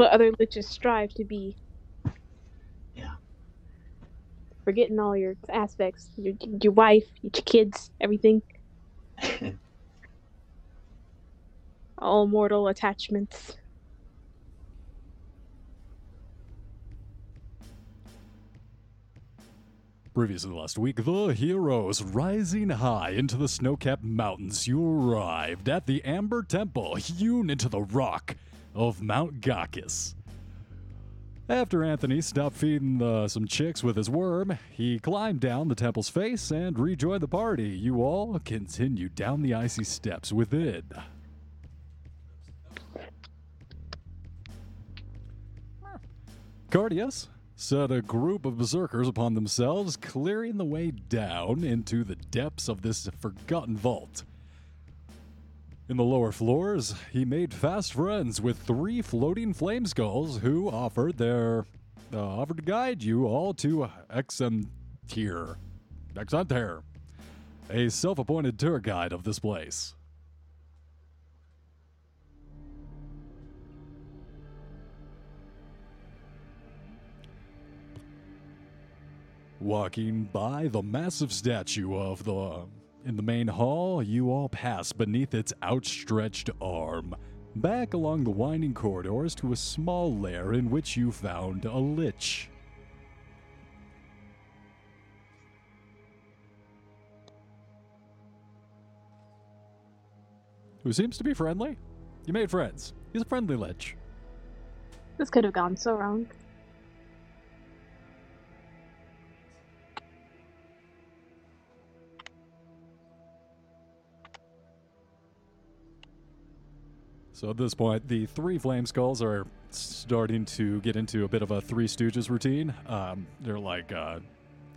what other liches strive to be. Yeah. Forgetting all your aspects, your your wife, your kids, everything, all mortal attachments. Previously last week, the heroes rising high into the snow capped mountains, you arrived at the Amber Temple hewn into the rock of Mount Ghakis. After Anthony stopped feeding the, some chicks with his worm, he climbed down the temple's face and rejoined the party. You all continued down the icy steps within. Cardias set a group of berserkers upon themselves, clearing the way down into the depths of this forgotten vault. In the lower floors, he made fast friends with three floating flame skulls who offered their uh, offered to guide you all to Exantir. Exantir, a self-appointed tour guide of this place. Walking by the massive statue of the in the main hall, you all pass beneath its outstretched arm, back along the winding corridors to a small lair in which you found a lich. Who seems to be friendly. You made friends. He's a friendly lich. This could have gone so wrong. So at this point, the three flame skulls are starting to get into a bit of a Three Stooges routine. Um, they're like uh,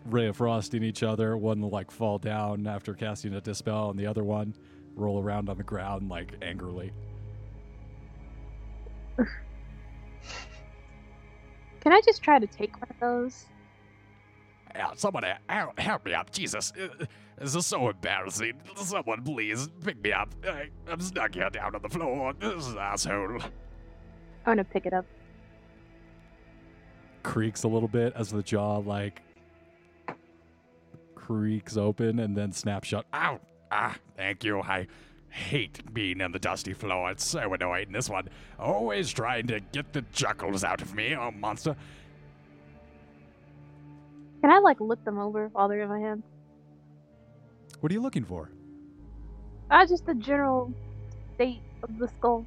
ray of frosting each other. One will like fall down after casting a dispel, and the other one roll around on the ground like angrily. Can I just try to take one of those? Yeah, someone help, help me up, Jesus. Uh, This is so embarrassing. Someone please pick me up. I, I'm stuck here down on the floor. This is asshole. I'm gonna pick it up. Creaks a little bit as the jaw like creaks open and then snaps shut. Ow! Ah, thank you. I hate being on the dusty floor. It's so annoying. This one always trying to get the chuckles out of me. Oh, monster. Can I like look them over while they're in my hand? What are you looking for? Ah, just the general state of the skull.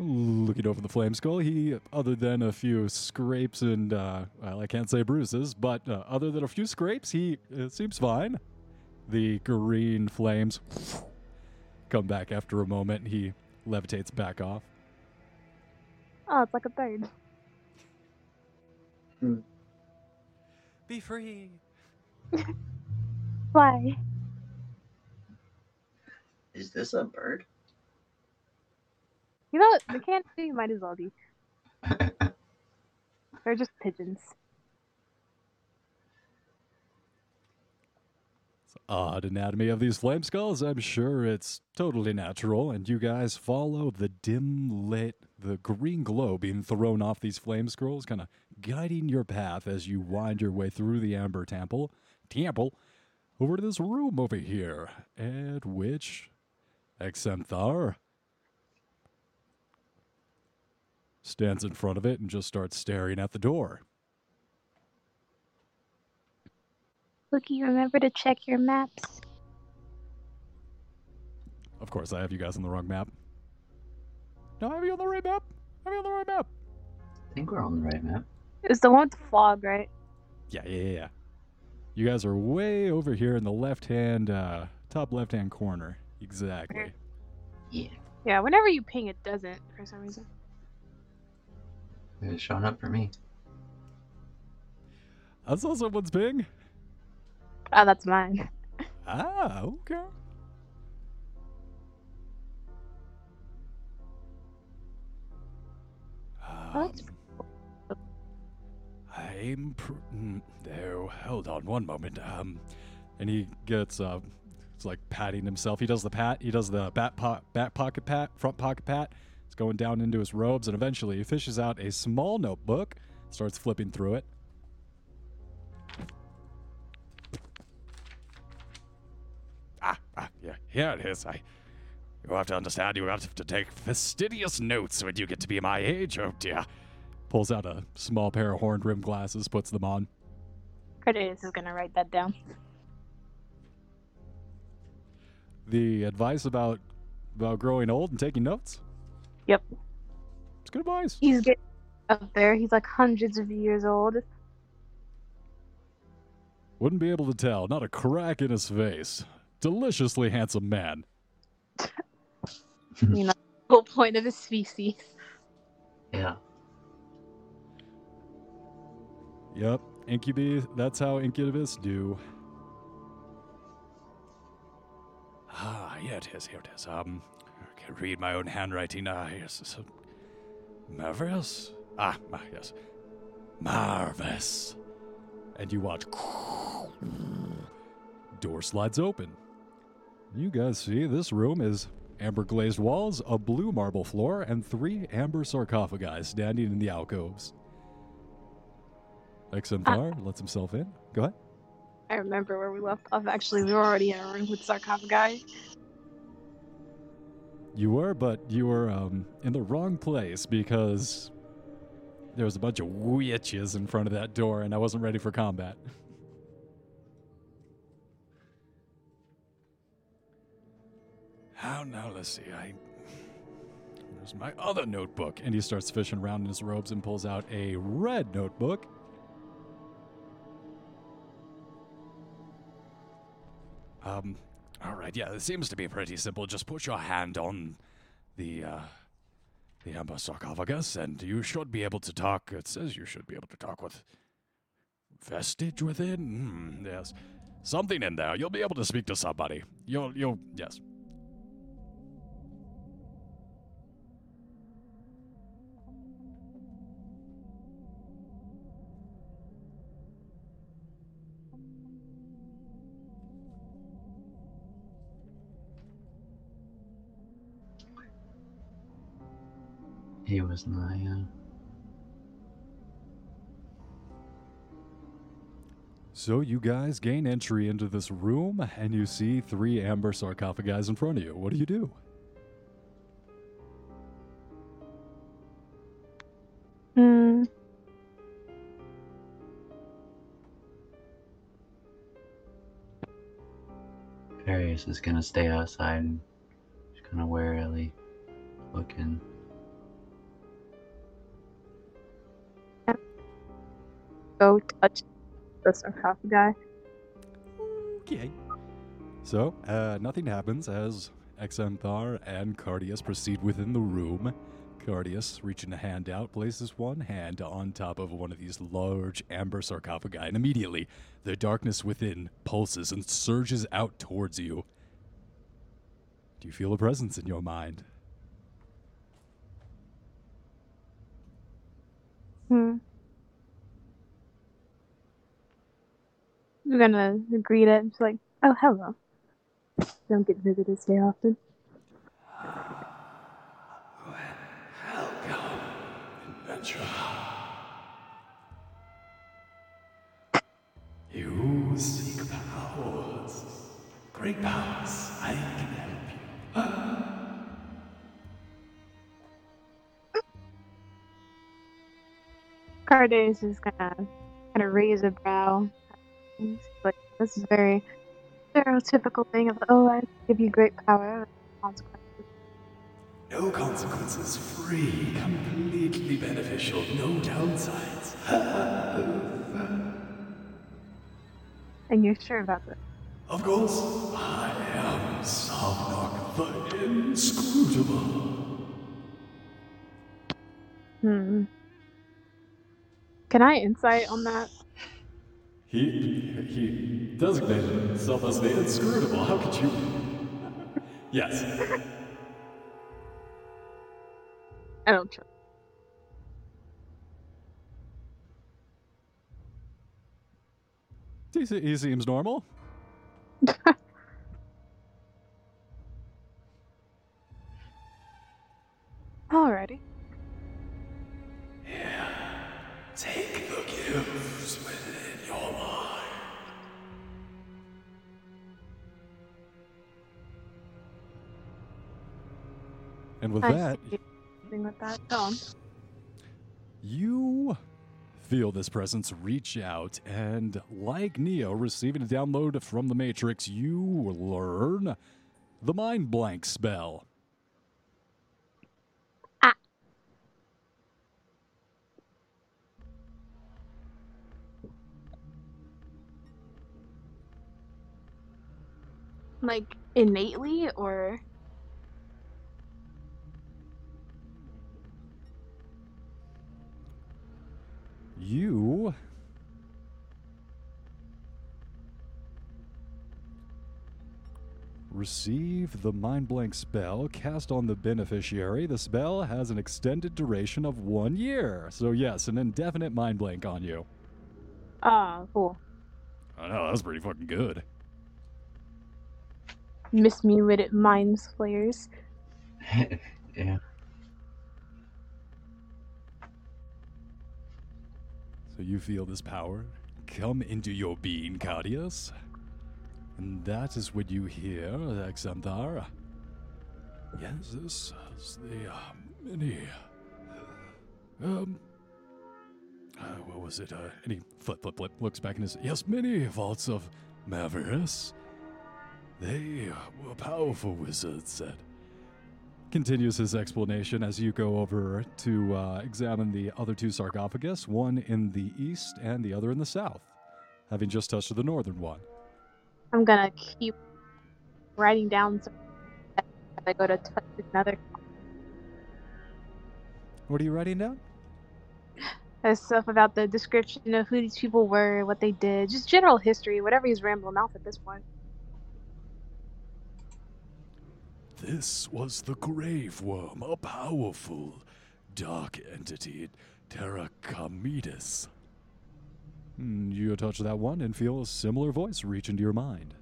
Looking over the flame skull, he, other than a few scrapes and, uh, well, I can't say bruises, but uh, other than a few scrapes, he uh, seems fine. The green flames come back after a moment. He levitates back off. Oh, it's like a bird. Mm. Be free. Why? Is this a bird? You know what? The canopy might as well be. They're just pigeons. It's odd anatomy of these flame skulls. I'm sure it's totally natural, and you guys follow the dim lit, the green glow being thrown off these flame scrolls, kind of guiding your path as you wind your way through the Amber Temple, temple, over to this room over here, at which Exenthar stands in front of it and just starts staring at the door. Looky, remember to check your maps. Of course, I have you guys on the wrong map. No, I have you on the right map. I have you on the right map. I think we're on the right map. It's the one with the fog, right? Yeah, yeah, yeah, yeah. You guys are way over here in the left hand, uh, top left hand corner. Exactly. Yeah. Yeah, whenever you ping, it doesn't for some reason. It's showing up for me. I saw someone's ping. Oh, that's mine. Ah, okay. Oh, that's Um, I'm. Pr- mm, no, hold on one moment. Um, and he gets uh, He's like patting himself. He does the pat. He does the back, po- back pocket pat, front pocket pat. It's going down into his robes, and eventually he fishes out a small notebook, starts flipping through it. Ah, ah, yeah, here it is. I. You have to understand, you have to take fastidious notes when you get to be my age. Oh dear. Pulls out a small pair of horned rimmed glasses, puts them on. Cardaeus is gonna write that down. The advice about about growing old and taking notes. Yep. It's good advice. He's getting up there. He's like hundreds of years old. Wouldn't be able to tell. Not a crack in his face. Deliciously handsome man. You know, whole point of his species. Yeah. Yep. Incubi, that's how Incubus do. Ah, here it is, here it is. Um, I can read my own handwriting. Ah, yes. So, Marvelous? Ah, ah, yes. Marvelous. And you watch. Door slides open. You guys see this room is amber glazed walls, a blue marble floor, and three amber sarcophagi standing in the alcoves. Exenthar lets himself in. Go ahead. I remember where we left off. Actually, we were already in a room with the sarcophagi. You were, but you were um, in the wrong place because there was a bunch of witches in front of that door, and I wasn't ready for combat. How now, let's see. I. There's my other notebook. And he starts fishing around in his robes and pulls out a red notebook. Um, alright, yeah, it seems to be pretty simple. Just put your hand on the, uh, the amber sarcophagus, and you should be able to talk. It says you should be able to talk with vestige within. Hmm, yes, something in there. You'll be able to speak to somebody. You'll, you'll, yes. He was Naya. So you guys gain entry into this room, and you see three amber sarcophagi in front of you. What do you do? Hmm. Darius is gonna stay outside and just kind of warily looking. Go touch the sarcophagi. Okay. So, uh, nothing happens as Exanthar and Cardius proceed within the room. Cardius, reaching a hand out, places one hand on top of one of these large amber sarcophagi, and immediately the darkness within pulses and surges out towards you. Do you feel a presence in your mind? Hmm. We're gonna greet it. It's like, oh, hello. Don't get visitors very often. You seek powers. Great powers. I can help you. Cardaeus is gonna kind of raise a brow. Like, this is very stereotypical thing of, oh, I give you great power. Consequences. No consequences. Free. Completely beneficial. No downsides. And you're sure about this? Of course, I am Savnok the Inscrutable. Hmm. Can I insight on that? He, he designated himself as the inscrutable. How could you? Yes. I don't trust. He, he seems normal. Alrighty. And with I that, with that. Go you feel this presence reach out, and like Neo receiving a download from the Matrix, you learn the Mind Blank spell. Ah. Like innately or receive the mind blank spell cast on the beneficiary. The spell has an extended duration of one year. So, yes, an indefinite mind blank on you. ah cool. I know, that's pretty fucking good. Miss me with it mind flayers. yeah. So, you feel this power come into your being, Cardias. And that is what you hear, Exanthar. Yes, this is the uh, mini. Um. Uh, what was it? Uh, and he flip, flip, flip, looks back in his. Yes, many vaults of Maverus. They were powerful wizards, said. Continues his explanation as you go over to uh, examine the other two sarcophagus, one in the east and the other in the south, having just touched the northern one. I'm gonna keep writing down some as I go to touch another What are you writing down? stuff about the description of who these people were, what they did, just general history, whatever he's rambling off at this point. This was the Grave Worm, a powerful, dark entity, Tarakamedes. Hmm, You touch that one and feel a similar voice reach into your mind.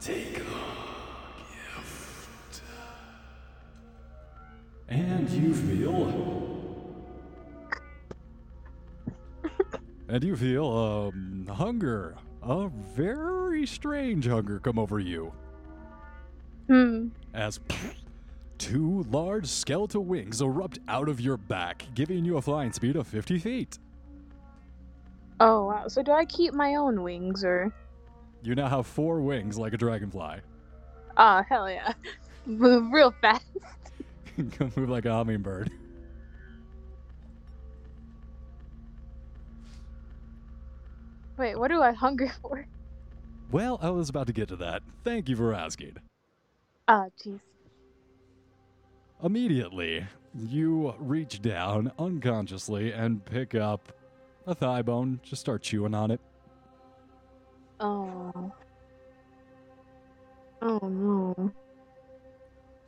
Take a gift. And you feel. and you feel um, hunger. A very strange hunger come over you. Hmm. As two large skeletal wings erupt out of your back, giving you a flying speed of 50 feet. Oh wow. So do I keep my own wings or? You now have four wings like a dragonfly. Ah, hell yeah. Move real fast. Move like a hummingbird. Wait, what do I hunger for? Well, I was about to get to that. Thank you for asking. Ah, jeez. Immediately, you reach down unconsciously and pick up a thigh bone. Just start chewing on it. Oh. Oh no.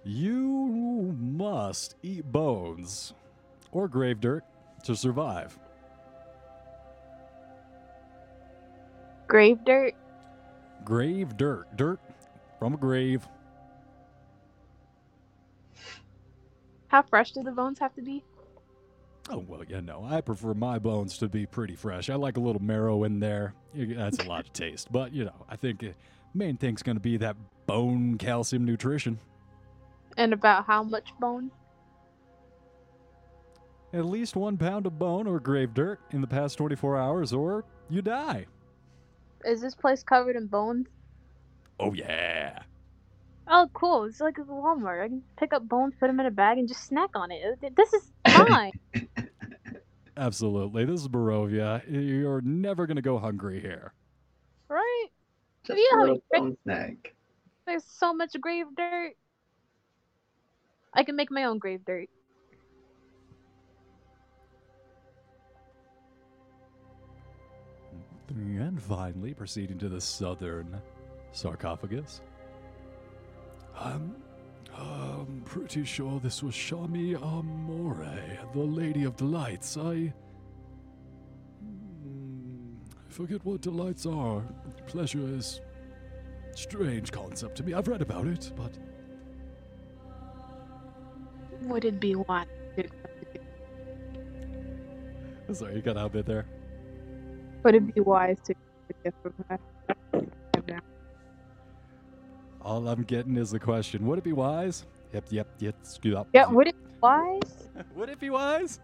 You must eat bones or grave dirt to survive. Grave dirt? Grave dirt. Dirt from a grave. How fresh do the bones have to be? Oh, well, yeah, no. I prefer my bones to be pretty fresh. I like a little marrow in there. That's a lot of taste. But, you know, I think uh, main thing's going to be that bone calcium nutrition. And about how much bone? At least one pound of bone or grave dirt in the past 24 hours, or you die. Is this place covered in bones? Oh, yeah. Oh, cool. It's like a Walmart. I can pick up bones, put them in a bag, and just snack on it. This is fine. Absolutely. This is Barovia. You're never going to go hungry here. right? Just Yeah, a little bone snack. There's so much grave dirt. I can make my own grave dirt. And finally, proceeding to the southern sarcophagus. I'm, I'm pretty sure this was Shami-Amourae, the Lady of Delights. I. Hmm, forget what delights are. Pleasure is strange concept to me. I've read about it, but Would it be wise to sorry, you got out a bit there. would it be wise to accept from her? All I'm getting is the question: Would it be wise? Yep, yep, yep. Screw up. Yeah, would it be wise? Would it be wise?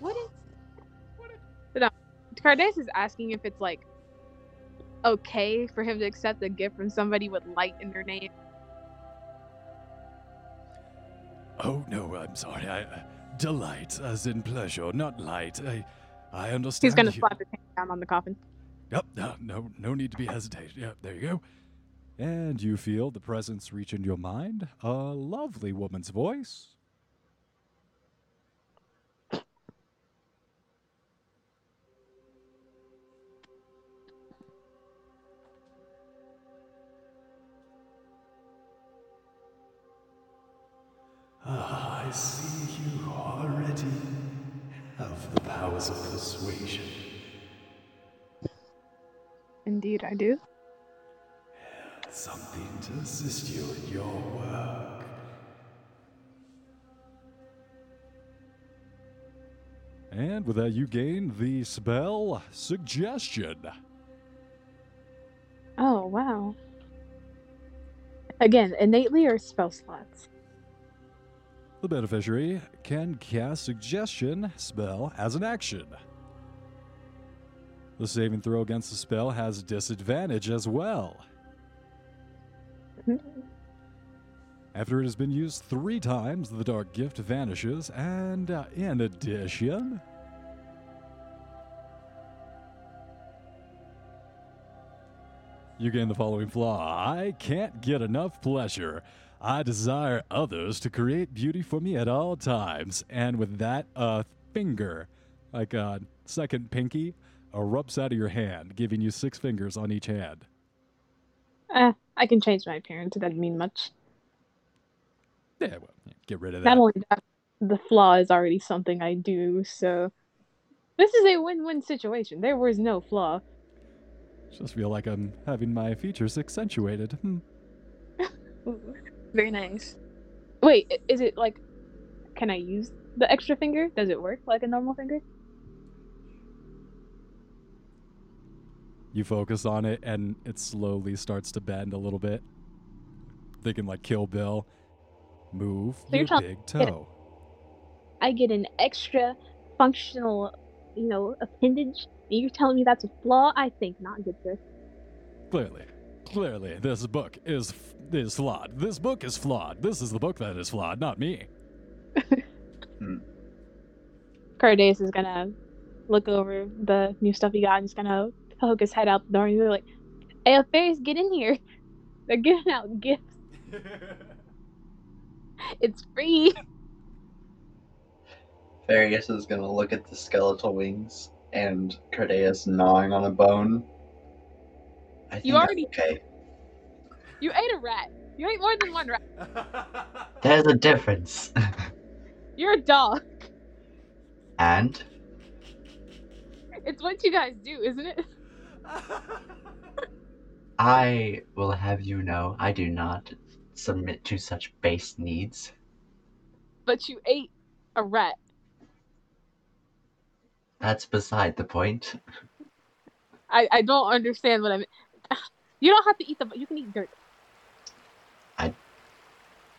Would it? No. Cardace is asking if it's like okay for him to accept a gift from somebody with light in their name. Oh no, I'm sorry. I, uh, delight, as in pleasure, not light. I, I understand. He's gonna you- slap his hand down on the coffin. Yep. No, no, no need to be hesitant. Yep. There you go. And you feel the presence reach into your mind. A lovely woman's voice. Ah, I see you already have the powers of persuasion. Indeed, I do. Something to assist you in your work. And with that, you gain the spell suggestion. Oh wow. Again, innately or spell slots? The beneficiary can cast suggestion spell as an action. The saving throw against the spell has disadvantage as well. After it has been used three times, the dark gift vanishes, and uh, in addition, you gain the following flaw I can't get enough pleasure. I desire others to create beauty for me at all times. And with that, a finger, like a second pinky, erupts out of your hand, giving you six fingers on each hand. Eh, I can change my appearance. It doesn't mean much. Yeah, well, yeah, get rid of that. Not only that, the flaw is already something I do, so this is a win-win situation. There was no flaw. Just feel like I'm having my features accentuated. Hmm. Very nice. Wait, is it like? Can I use the extra finger? Does it work like a normal finger? You focus on it, and it slowly starts to bend a little bit. Thinking like Kill Bill. Move So you're your big toe. I get an extra functional, you know, appendage. And you're telling me that's a flaw? I think not, good sir. Clearly, clearly, this book is f- is flawed. This book is flawed. This is the book that is flawed, not me. Hmm. Cardace is gonna look over the new stuff he got and he's gonna poke his head out the door and be like, Hey, fairies, get in here. They're giving out gifts. It's free. Varius is gonna look at the skeletal wings and Cardeus gnawing on a bone. I think You already- okay. You ate a rat. You ate more than one rat. There's a difference. You're a dog. and It's what you guys do, isn't it? I will have you know I do not submit to such base needs. But you ate a rat. That's beside the point. I, I don't understand what I mean. You don't have to eat the. You can eat dirt. I.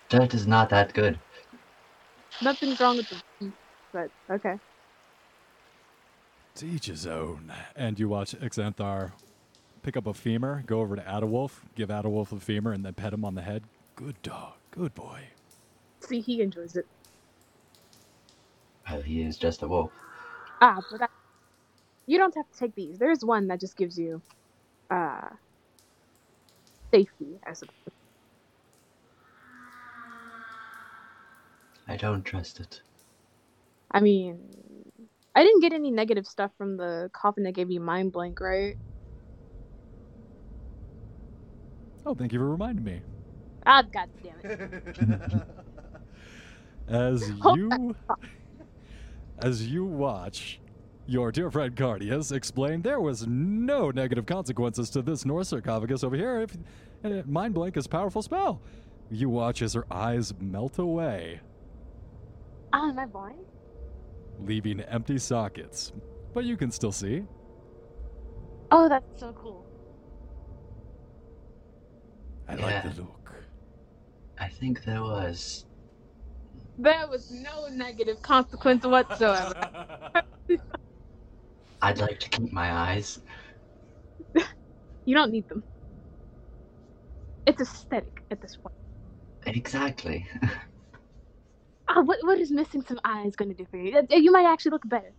Dirt is not that good. Nothing's wrong with the. But okay. To each his own. And you watch Xanthar pick up a femur, go over to Adawolf, give Adawolf a femur, and then pet him on the head. Good dog. Good boy. See, he enjoys it. Well, he is just a wolf. Ah, but I, you don't have to take these. There's one that just gives you, uh, safety, I suppose. I don't trust it. I mean, I didn't get any negative stuff from the coffin that gave you mind blank, right? Oh, thank you for reminding me. Ah, god damn it. As you as you watch, Your dear friend Cardius explained there was no negative consequences to this North sarcophagus over here if Mind Blank is a powerful spell. You watch as her eyes melt away, Oh, am I blind? Leaving empty sockets. But you can still see. Oh, that's so cool. I Yeah. like the look. I think there was. There was no negative consequence whatsoever. I'd like to keep my eyes. you don't need them. It's aesthetic at this point. Exactly. Oh, what what is missing some eyes going to do for you? Uh, You might actually look better.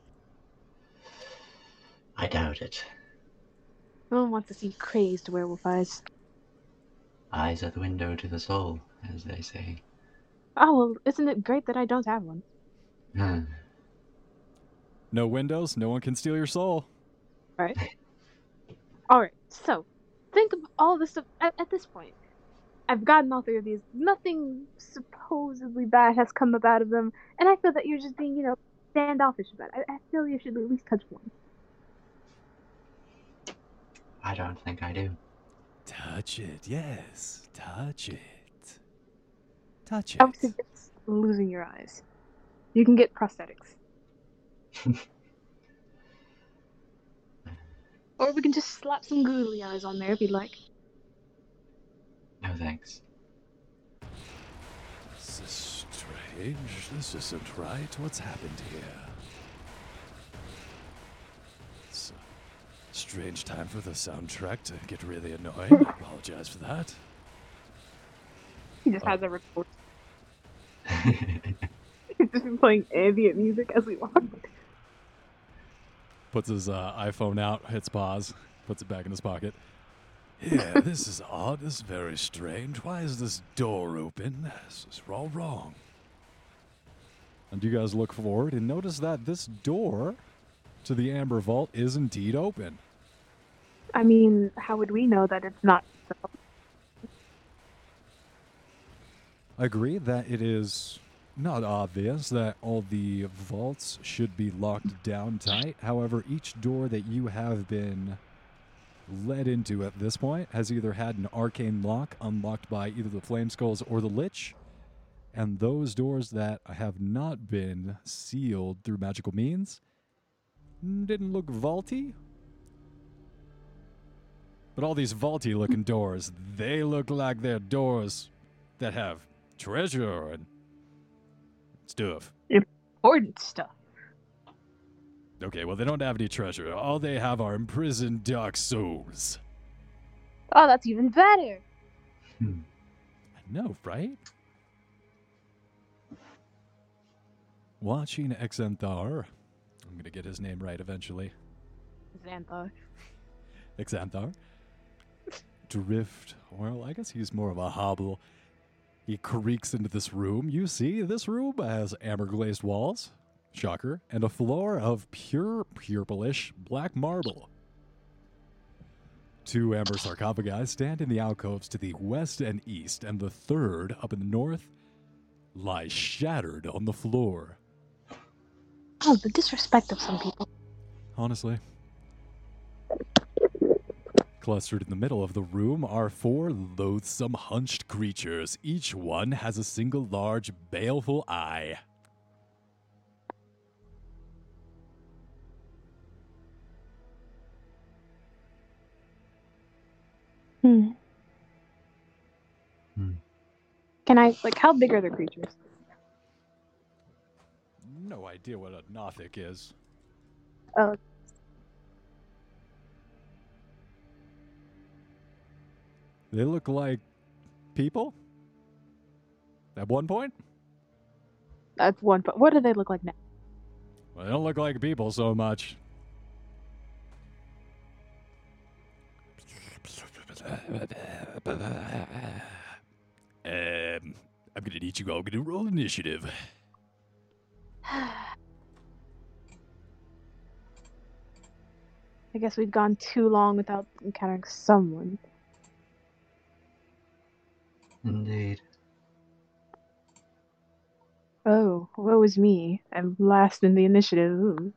I doubt it. No one wants to see crazed werewolf eyes. Eyes are the window to the soul, as they say. Oh well, isn't it great that I don't have one? Hmm. No windows, no one can steal your soul. All right, Alright, so think of all this stuff at, at this point. I've gotten all three of these. Nothing supposedly bad has come about of them, and I feel that you're just being, you know, standoffish about it. I, I feel you should at least touch one. I don't think I do. Touch it, yes. Touch it. Touch it. I would it. suggest losing your eyes. You can get prosthetics. or we can just slap some googly eyes on there if you'd like. No thanks. This is strange. This isn't right. What's happened here? It's a strange time for the soundtrack to get really annoying. I apologize for that. He just has a record. He's just been playing ambient music as we walk. Puts his uh, iPhone out, hits pause, puts it back in his pocket. Yeah, this is odd. This is very strange. Why is this door open? This is all wrong. And you guys look forward and notice that this door to the Amber Vault is indeed open. I mean, how would we know that it's not? I agree that it is not obvious that all the vaults should be locked down tight. However, each door that you have been led into at this point has either had an arcane lock unlocked by either the Flame Skulls or the Lich. And those doors that have not been sealed through magical means didn't look vaulty. But all these vaulty looking doors, they look like they're doors that have treasure and stuff. Important stuff. Okay, well, they don't have any treasure. All they have are imprisoned dark souls. Oh, that's even better. Hmm. I know, right? Watching Exanthar, I'm gonna get his name right eventually. Xanthar. Exanthar, drift. Well, I guess he's more of a hobble. He creaks into this room. You see, this room has amber glazed walls, shocker, and a floor of pure purplish black marble. Two amber sarcophagi stand in the alcoves to the west and east, and the third, up in the north, lies shattered on the floor. Oh, the disrespect of some people. Honestly. Clustered in the middle of the room are four loathsome hunched creatures. Each one has a single large, baleful eye. Hmm. Hmm. Can I like how big are the creatures? No idea what a Nothic is. Oh. They look like people? At one point? That's one. But what do they look like now? Well, they don't look like people so much. Um, I'm gonna need you all to roll initiative. I guess we've gone too long without encountering someone. Indeed. Oh, woe is me. I'm last in the initiative. Ooh.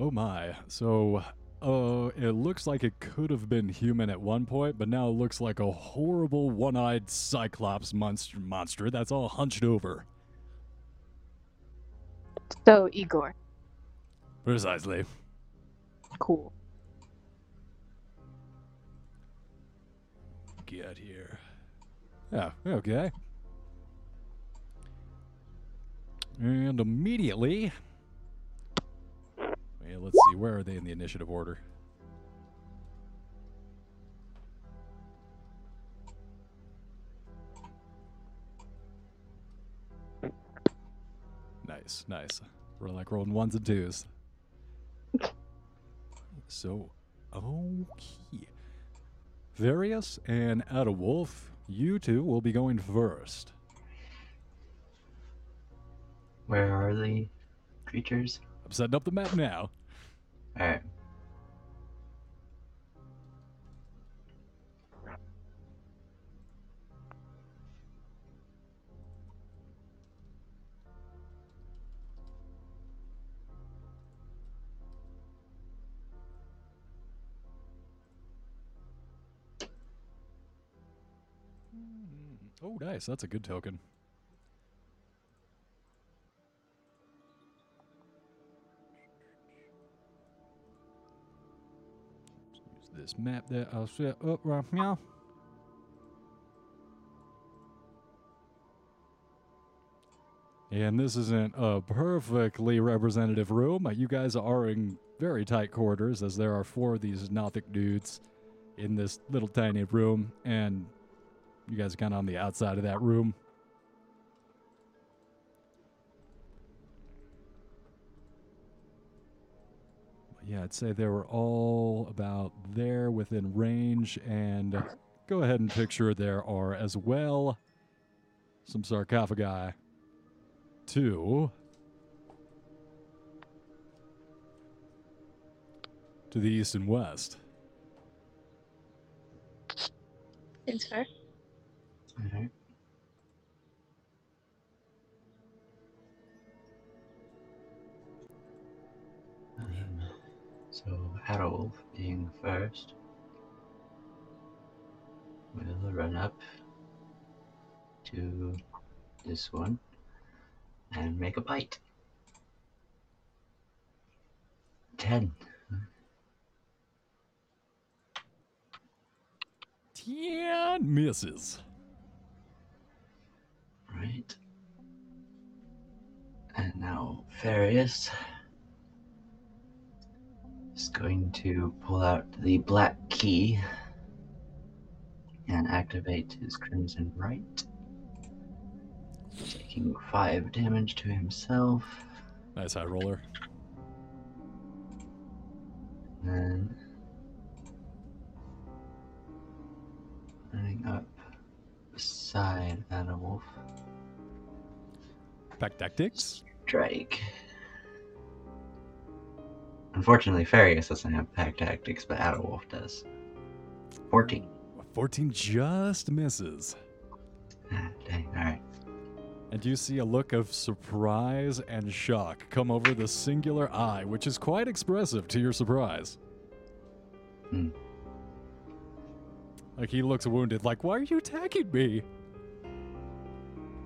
Oh my. So, uh, it looks like it could have been human at one point, but now it looks like a horrible one-eyed cyclops monster monster that's all hunched over. So Igor, Precisely. cool. Get here. Yeah, okay. And immediately. Let's see, where are they in the initiative order? Nice, nice. We're like rolling ones and twos. So, okay. Various and Ada Wolf, you two will be going first. Where are the creatures? I'm setting up the map now. Alright. Mm, oh, nice. That's a good token. This map that I'll set up right now. And this isn't a perfectly representative room. Uh, you guys are in very tight quarters, as there are four of these Nothic dudes in this little tiny room, and you guys are kind of on the outside of that room. Yeah, I'd say they were all about there within range, and go ahead and picture there are as well some sarcophagi. Two. To the east and west. It's fair. Alright. So, Harold being first, will run up to this one and make a bite. Ten. Ten misses. Right. And now Farius is going to pull out the black key and activate his Crimson Rite. Taking five damage to himself. Nice high roller. And running up beside Adawolf. Pack tactics. Drake. Unfortunately, Farius doesn't have pack tactics, but Adawolf does. 14. 14 just misses. Ah, dang, alright. And you see a look of surprise and shock come over the singular eye, which is quite expressive to your surprise. Hmm. Like he looks wounded, like, why are you attacking me?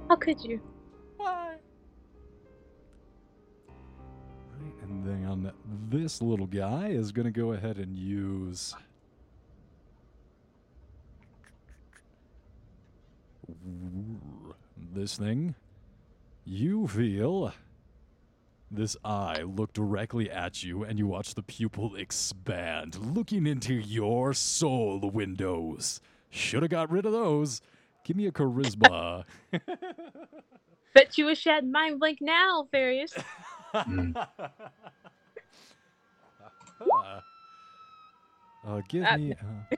How could you? Then this little guy is going to go ahead and use. This thing. You feel this eye look directly at you, and you watch the pupil expand, looking into your soul windows. Should have got rid of those. Give me a charisma. Bet you wish you had mind blank now, Farius. Mm. uh, give Uh, me. Uh,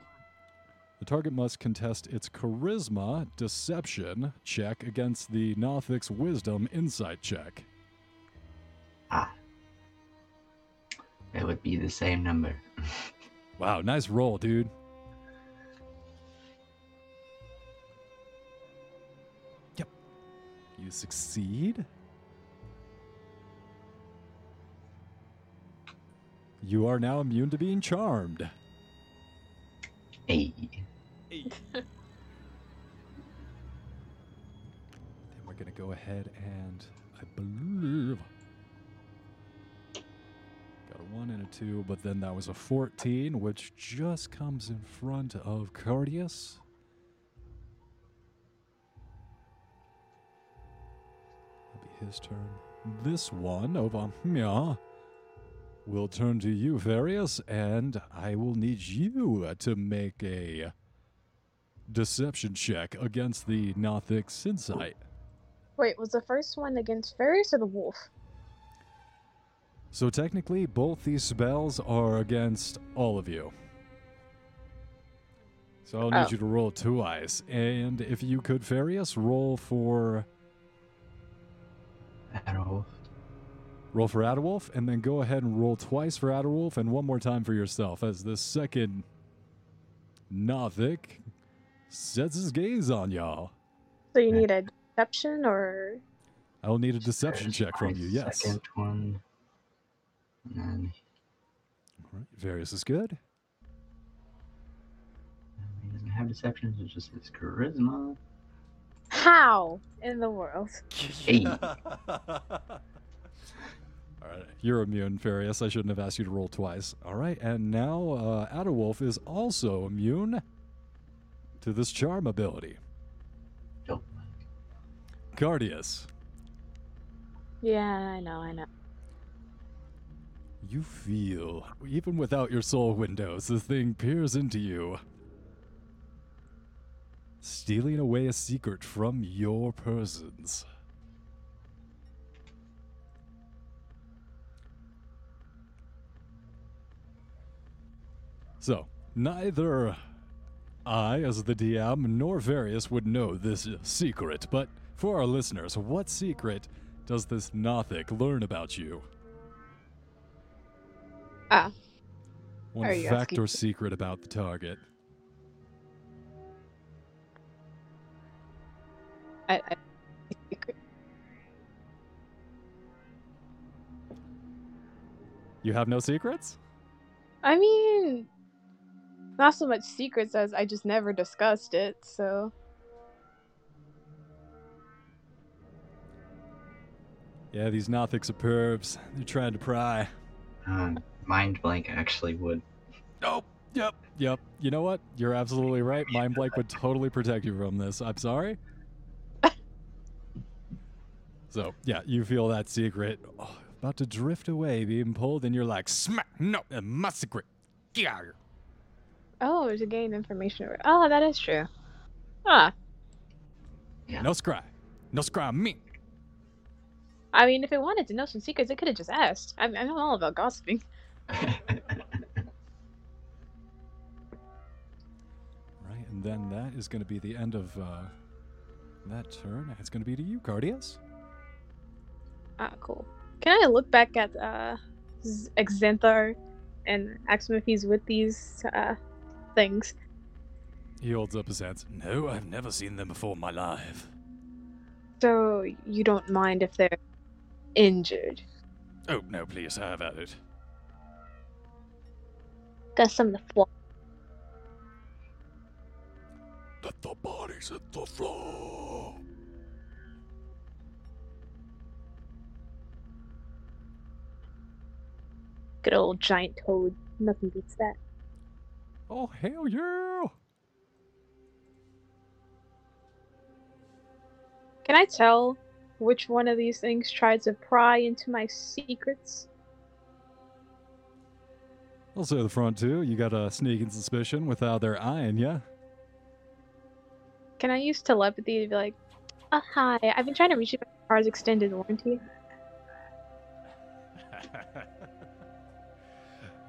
the target must contest its charisma deception check against the Nothic's wisdom insight check. Ah. It would be the same number. Wow, nice roll, dude. Yep. You succeed. You are now immune to being charmed. Hey. Then we're gonna go ahead and I believe got a one and a two, but then that was a fourteen, which just comes in front of Cardius. That'll be his turn. This one oh, over here will turn to you, Varius, and I will need you to make a deception check against the Nothic's insight. Wait, was the first one against Varius or the wolf? So technically, both these spells are against all of you. So I'll need Oh. you to roll twice, and if you could, Varius, roll for Adolf. Roll for Adderwolf, and then go ahead and roll twice for Adderwolf and one more time for yourself, as the second Nothic sets his gaze on y'all. So you need a deception or I will need a deception check from you. Yes. Second one. And then All right, Varius is good. he doesn't have deceptions, it's just his charisma. how in the world? Hey. All right, you're immune, Varius. I shouldn't have asked you to roll twice. All right, and now uh, Adderwolf is also immune to this charm ability. Nope. Cardius, Yeah, I know, I know. you feel, even without your soul windows, this thing peers into you, stealing away a secret from your persons. So, neither I, as the DM, nor Varius would know this secret, but for our listeners, what secret does this Nothic learn about you? Ah. One fact asking- or secret about the target. I, I You have no secrets? I mean, not so much secrets as I just never discussed it. So Yeah, these Nothic superbs, they're trying to pry. Um, mind blank actually would. Nope. Yep. Yep. You know what? You're absolutely right. Mind blank would totally protect you from this. I'm sorry. so, yeah, you feel that secret oh, about to drift away, being pulled, and you're like, smack! No, my secret. Get out of here. Oh, to gain information. Oh, that is true. Ah, No scry. No scry me. I mean, if it wanted to know some secrets, it could have just asked. I, I know all about gossiping. Right, and then that is going to be the end of uh, that turn. It's going to be to you, Cardius. Ah, cool. Can I look back at uh, Xanthar and ask him if he's with these uh, things? He holds up his hands. No, I've never seen them before in my life. So you don't mind if they're injured? Oh, no, please, have at it. Got some of the flaw. Let the bodies hit the floor. Good old giant toad. Nothing beats that. Oh, hell yeah! Can I tell which one of these things tried to pry into my secrets? I'll say the front two. You got a sneaking suspicion without their eyeing yeah. Can I use telepathy to be like, uh, hi, I've been trying to reach you my car's extended warranty.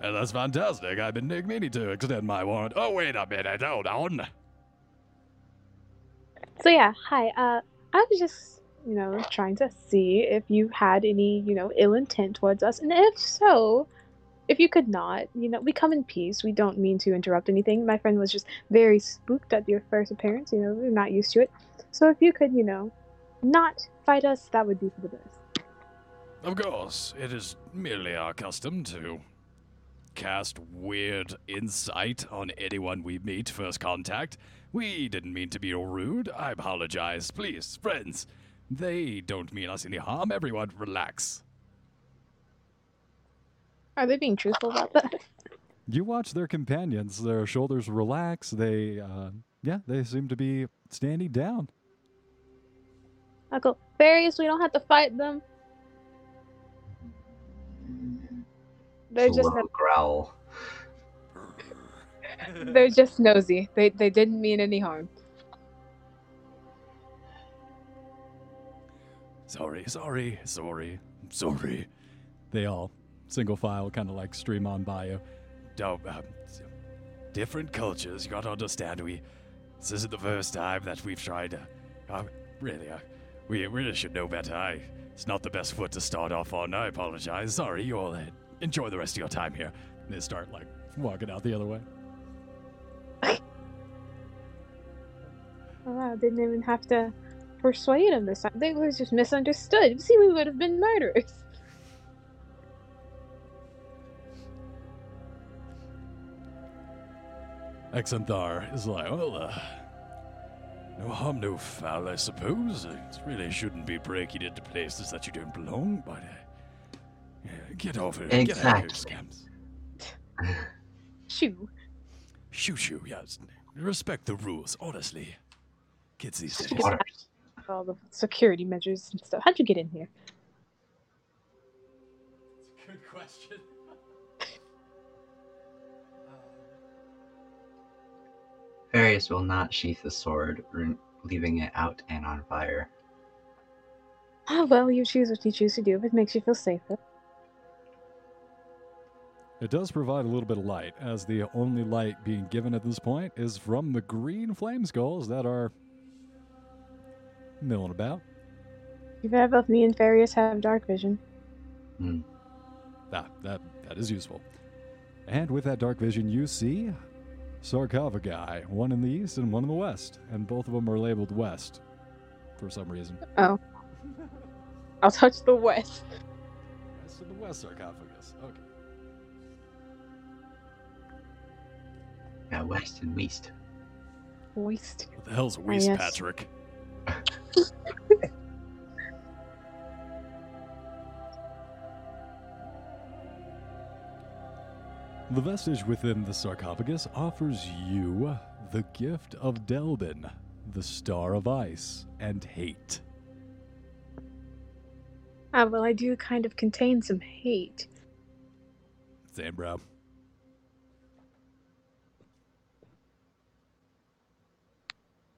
Well, that's fantastic. I've been meaning to extend my warrant. Oh, wait a minute. Hold on. So yeah, hi. Uh, I was just, you know, trying to see if you had any, you know, ill intent towards us, and if so, if you could not, you know, we come in peace. We don't mean to interrupt anything. My friend was just very spooked at your first appearance. You know, we're not used to it. So if you could, you know, not fight us, that would be for the best. Of course, it is merely our custom to cast weird insight on anyone we meet first contact. We didn't mean to be rude. I apologize. Please, friends. They don't mean us any harm. Everyone, relax. Are they being truthful about that? You watch their companions, their shoulders relax. They, uh, yeah, they seem to be standing down. I go, Varius, we don't have to fight them. They're It's a just low growl. they're just nosy. They they didn't mean any harm. Sorry, sorry, sorry, sorry. They all, single file, kind of like stream on by you. Don't, uh, different cultures, you gotta understand, we. This isn't the first time that we've tried to. Uh, really, uh, we really should know better. I, it's not the best foot to start off on. I apologize. Sorry, you all uh, enjoy the rest of your time here. And they start like walking out the other way. Oh, wow, didn't even have to persuade them this time. They were just misunderstood. See, we would have been murderers. Exanthar is like, well, uh, no harm, no foul, I suppose. It really shouldn't be breaking into places that you don't belong, but uh, yeah, get off it. Get out of here, Exactly. scams. Shoo. Shoo shoo, yes. Respect the rules, honestly. Kids these days. All the security measures and stuff. How'd you get in here? Good question. Varius will not sheath the sword, leaving it out and on fire. Oh, well, you choose what you choose to do if it makes you feel safer. It does provide a little bit of light, as the only light being given at this point is from the green flame skulls that are milling about. You've both me and Varius have dark vision. Ah, that that is useful. And with that dark vision, you see sarcophagi, one in the east and one in the west, and both of them are labeled west for some reason. Oh. I'll touch the west. West of the west sarcophagus. Okay. Yeah, west and east. Waste. What the hell's waste, yes. Patrick? The vestige within the sarcophagus offers you the gift of Delban, the star of ice and hate. Ah, well, I do kind of contain some hate. Same, bro.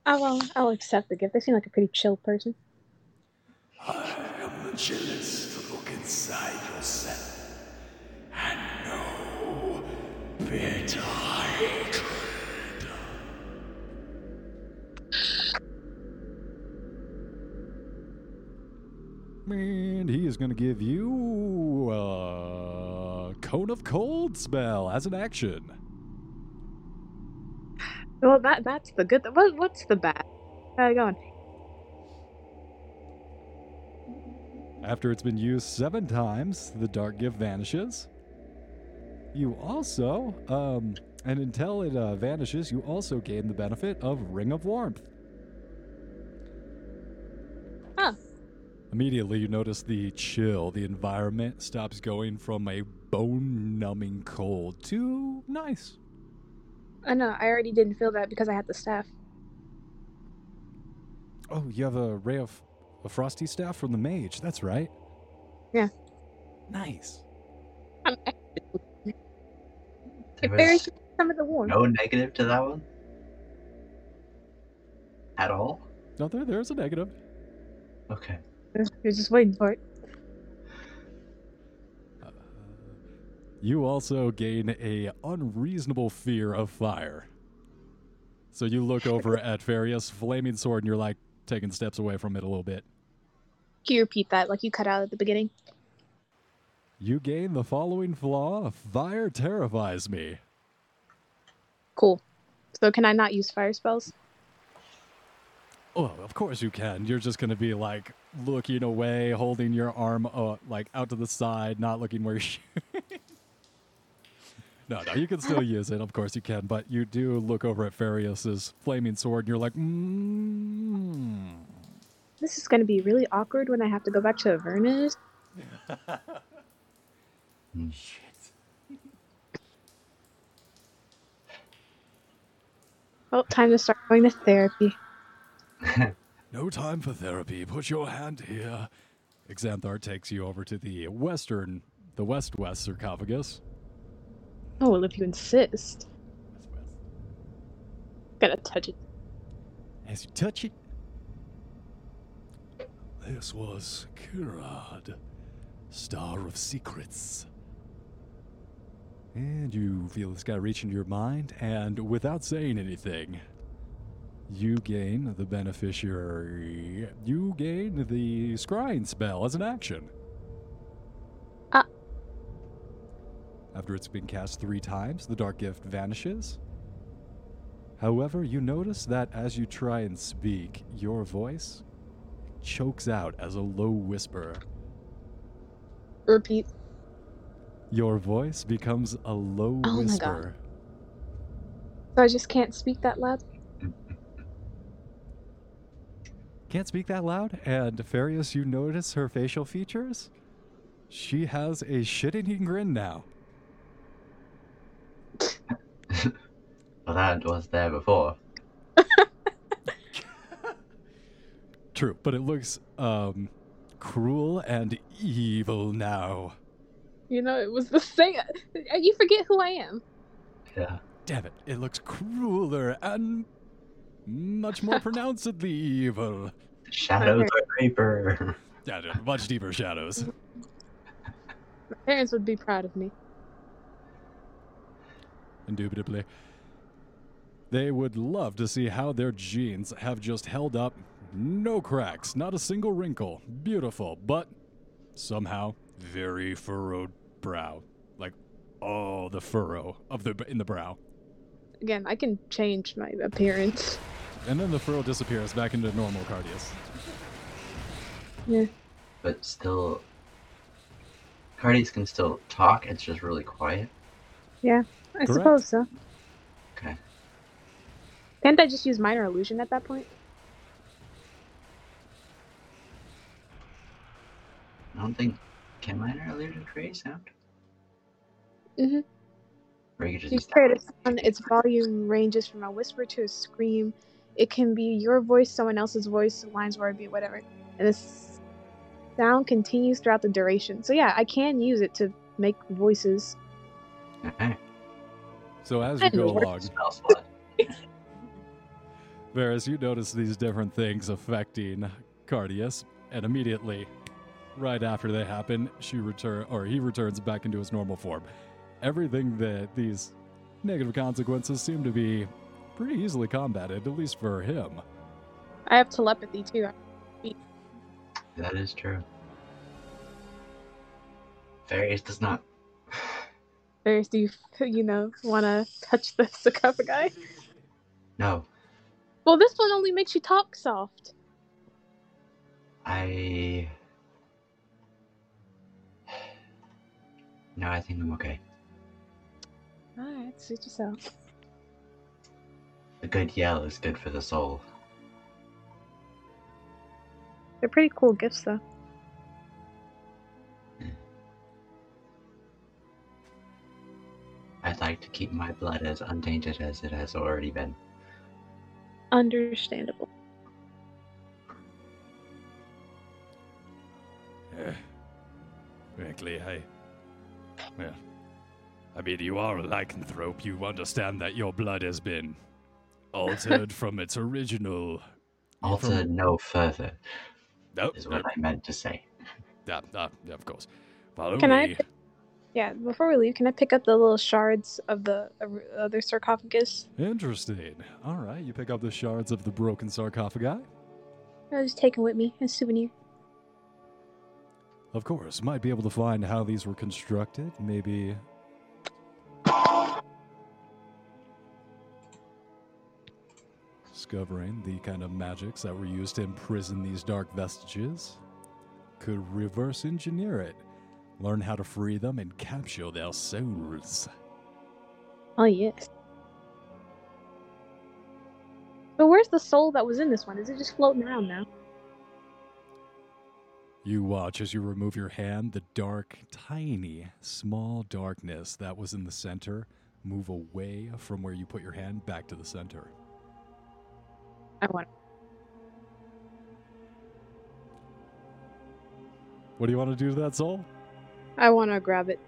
Oh, well, I'll accept the gift. They seem like a pretty chill person. I am the chillest to look inside yourself and know bitter hatred. And he is going to give you a cone of cold spell as an action. Well, that that's the good. What what's the bad? How you going? After it's been used seven times, the dark gift vanishes. You also, um, and until it uh, vanishes, you also gain the benefit of Ring of Warmth. Huh. Immediately, you notice the chill. The environment stops going from a bone numbing cold to nice. I know. I already didn't feel that because I had the staff. Oh, you have a ray of a frosty staff from the mage. That's right. Yeah. Nice. I'm There if was some of the warmth. no negative to that one? At all? No, there, there's a negative. Okay. You're just waiting for it. You also gain a unreasonable fear of fire. So you look over at Varius' flaming sword, and you're like taking steps away from it a little bit. Can you repeat that like you cut out at the beginning? You gain the following flaw: fire terrifies me. Cool. So can I not use fire spells? Oh, of course you can. You're just gonna be like looking away, holding your arm uh, like out to the side, not looking where you're. No, no, you can still use it. Of course you can, but you do look over at Varius's flaming sword, and you're like, mm. This is going to be really awkward when I have to go back to Avernus. Shit. Well, time to start going to therapy. No time for therapy. Put your hand here. Xanthar takes you over to the western, the west-west sarcophagus. Oh, well, if you insist. Gotta touch it. As you touch it, this was Khirad, Star of Secrets. And you feel this guy reach into your mind, and without saying anything, you gain the beneficiary. You gain the scrying spell as an action. After it's been cast three times, the dark gift vanishes. However, you notice that as you try and speak, your voice chokes out as a low whisper. Repeat. Your voice becomes a low Oh my God. whisper. So I just can't speak that loud? Can't speak that loud. And Varius, you notice her facial features? She has a shit-eating grin now. Well, that was there before. True, but it looks um cruel and evil now. You know, it was the same. You forget who I am. Yeah. Damn it, it looks crueler and much more pronouncedly evil. Shadows are creeper. Yeah, much deeper shadows. My parents would be proud of me. Indubitably. They would love to see how their genes have just held up. No cracks, not a single wrinkle. Beautiful, but somehow very furrowed brow. Like all the furrow of the in the brow. Again, I can change my appearance. And then the furrow disappears back into normal Cardius. Yeah. But still, Cardius can still talk. It's just really quiet. I Correct. suppose so. Okay. Can't I just use minor illusion at that point? I don't think. Can minor illusion create sound? Mhm. Or you could just You create a sound, its volume ranges from a whisper to a scream. It can be your voice, someone else's voice, lines where it be whatever. And this sound continues throughout the duration. So yeah, I can use it to make voices. Okay. So as we go along, Spell slot. Whereas you notice these different things affecting Cardius, and immediately, right after they happen, she return or he returns back into his normal form. Everything that these negative consequences seem to be pretty easily combated, at least for him. I have telepathy too. That is true. Varius does not. Varius, do you, you know, want to touch the sarcophagi? No. Well, this one only makes you talk soft. I. No, I think I'm okay. Alright, suit yourself. A good yell is good for the soul. They're pretty cool gifts, though. I'd like to keep my blood as untainted as it has already been. Understandable. Eh, frankly, I. Well, I mean, you are a lycanthrope. You understand that your blood has been altered from its original. Alter no further No, is what I meant to say. yeah, uh, yeah, of course. Follow Can I me. Yeah, before we leave, can I pick up the little shards of the other sarcophagus? Interesting. All right, you pick up the shards of the broken sarcophagi. I'll just take them with me as a souvenir. Of course, might be able to find how these were constructed. Maybe. Discovering the kind of magics that were used to imprison these dark vestiges. Could reverse engineer it. Learn how to free them and capture their souls. Oh yes. But where's the soul that was in this one? Is it just floating around now? You watch as you remove your hand, the dark, tiny, small darkness that was in the center move away from where you put your hand back to the center. I want. What do you want to do to that soul? I want to grab it.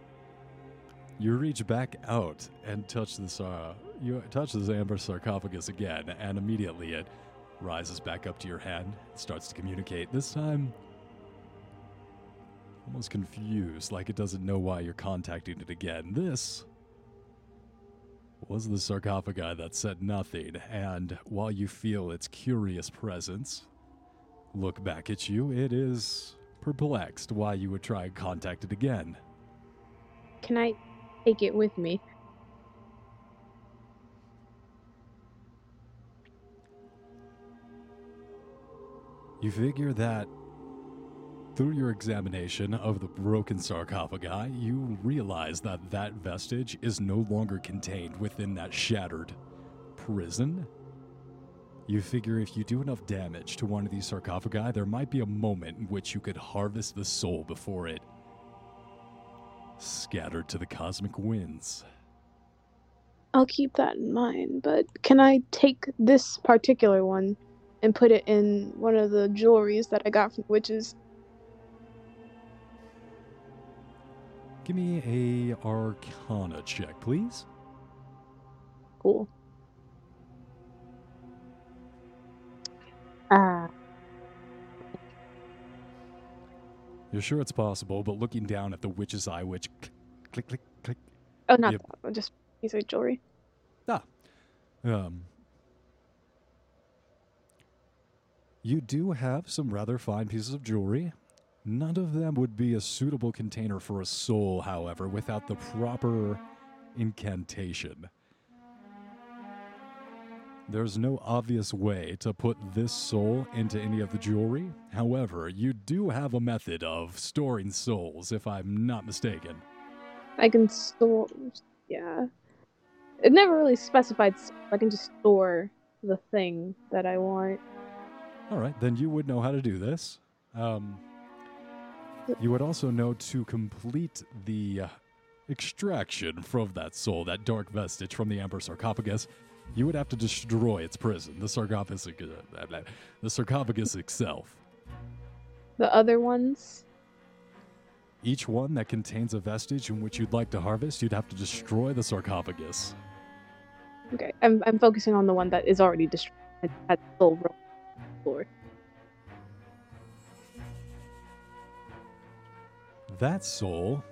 You reach back out and touch the Uh, you touch this amber sarcophagus again, and immediately it rises back up to your hand, and starts to communicate. This time, almost confused, like it doesn't know why you're contacting it again. This was the sarcophagi that said nothing, and while you feel its curious presence look back at you, it is perplexed why you would try and contact it again. Can I take it with me? You figure that through your examination of the broken sarcophagi, you realize that that vestige is no longer contained within that shattered prison. You figure if you do enough damage to one of these sarcophagi, there might be a moment in which you could harvest the soul before it scattered to the cosmic winds. I'll keep that in mind, but can I take this particular one and put it in one of the jewelries that I got from the witches? Give me a Arcana check, please. Cool. Ah. You're sure it's possible, but looking down at the witch's eye, which click, click, click, click. Oh, not Yep. that one, just piece of jewelry. Ah. Um, you do have some rather fine pieces of jewelry. None of them would be a suitable container for a soul, however, without the proper incantation. There's no obvious way to put this soul into any of the jewelry. However, you do have a method of storing souls, if I'm not mistaken. I can store. Yeah. It never really specified. I can just store the thing that I want. All right, then you would know how to do this. Um, you would also know to complete the uh, extraction from that soul, that dark vestige from the Amber sarcophagus. You would have to destroy its prison, the sarcophagus, uh, the sarcophagus itself. The other ones. Each one that contains a vestige in which you'd like to harvest, you'd have to destroy the sarcophagus. Okay, I'm I'm focusing on the one that is already destroyed. At full floor. That soul,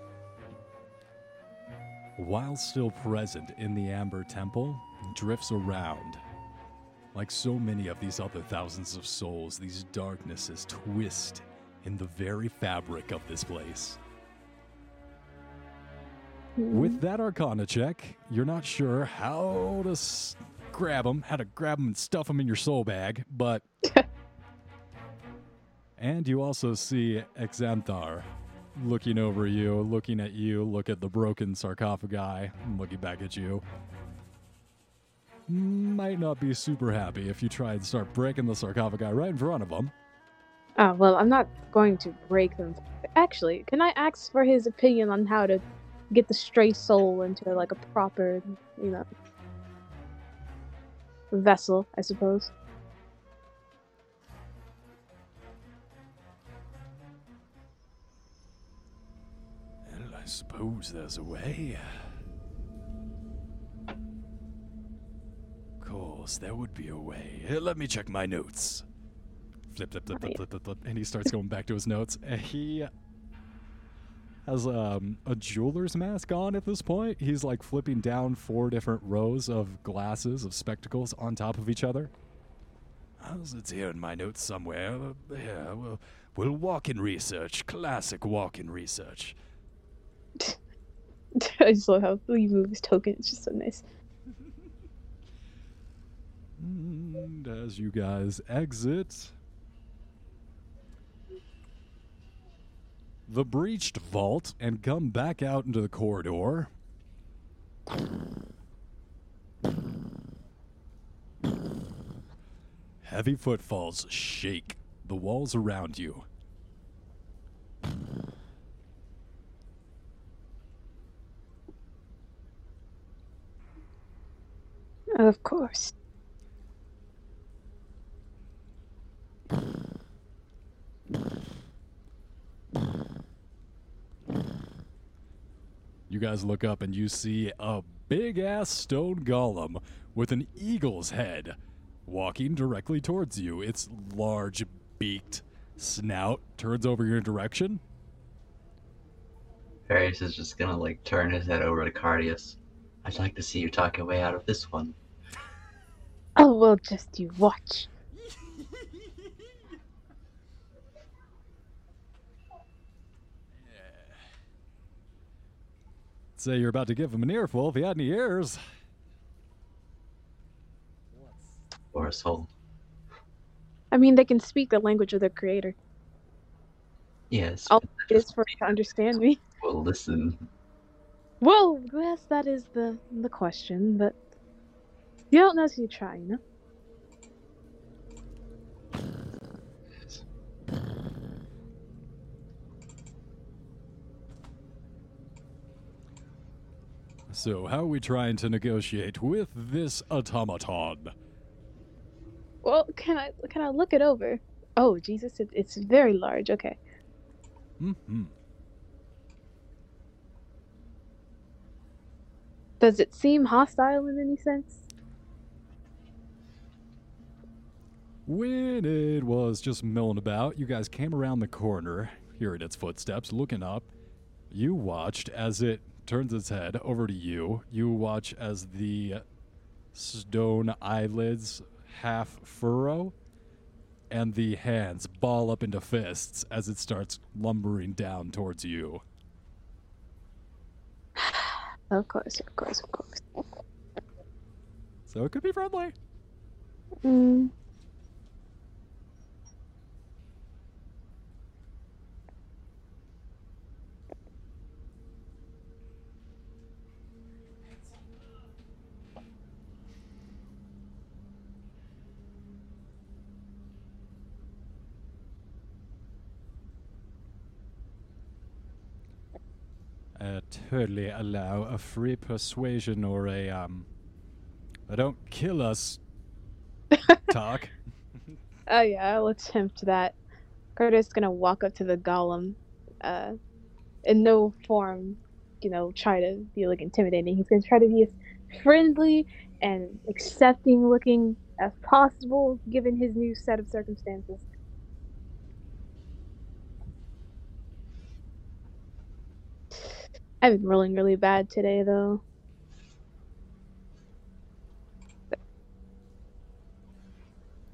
while still present in the Amber Temple, drifts around. Like so many of these other thousands of souls, these darknesses twist in the very fabric of this place. With mm-hmm. that Arcana check, you're not sure how to s- grab them, how to grab them and stuff them in your soul bag, but. and you also see Exanthar looking over you, looking at you, look at the broken sarcophagi, looking back at you. Might not be super happy if you try and start breaking the sarcophagi right in front of him. Ah, well, I'm not going to break them. Actually, can I ask for his opinion on how to get the stray soul into like a proper, you know, vessel? I suppose. Well, I suppose there's a way. Of course, there would be a way. Uh, Let me check my notes. Flip, flip, flip, flip, flip, flip, flip, and he starts going back to his notes. And He has um, a jeweler's mask on at this point. He's like flipping down four different rows of glasses, of spectacles on top of each other. How's it's here in my notes somewhere? Uh, yeah, well, we'll walk in research. Classic walk in research. I just love how he moves his token. It's just so nice. And as you guys exit, the breached vault and come back out into the corridor. Heavy footfalls shake the walls around you. Of course. You guys look up and you see a big ass stone golem with an eagle's head walking directly towards you. Its large beaked snout turns over your direction. Varius is just gonna like turn his head over to Cardius. I'd like to see you talk your way out of this one. Oh, well, just you watch. Say you're about to give him an earful if he had any ears. Or a soul. I mean, they can speak the language of their creator. Yes. All it is for it to understand me. Well, listen. Well, yes, that is the the question, but you don't know till you try, you know. So, how are we trying to negotiate with this automaton? Well, can I can I look it over? Oh, Jesus, it, it's very large. Okay. hmm Does it seem hostile in any sense? When it was just milling about, you guys came around the corner, hearing its footsteps, looking up. You watched as it turns its head over to you. You watch as the stone eyelids half furrow and the hands ball up into fists as it starts lumbering down towards you. Of course, of course, of course. So it could be friendly. Mm. Uh, totally allow a free persuasion or a um a don't kill us talk. Oh yeah, I'll attempt that. Cardius is gonna walk up to the golem, uh, in no form, you know, try to be like intimidating. He's gonna try to be as friendly and accepting looking as possible, given his new set of circumstances. I've been rolling really bad today, though.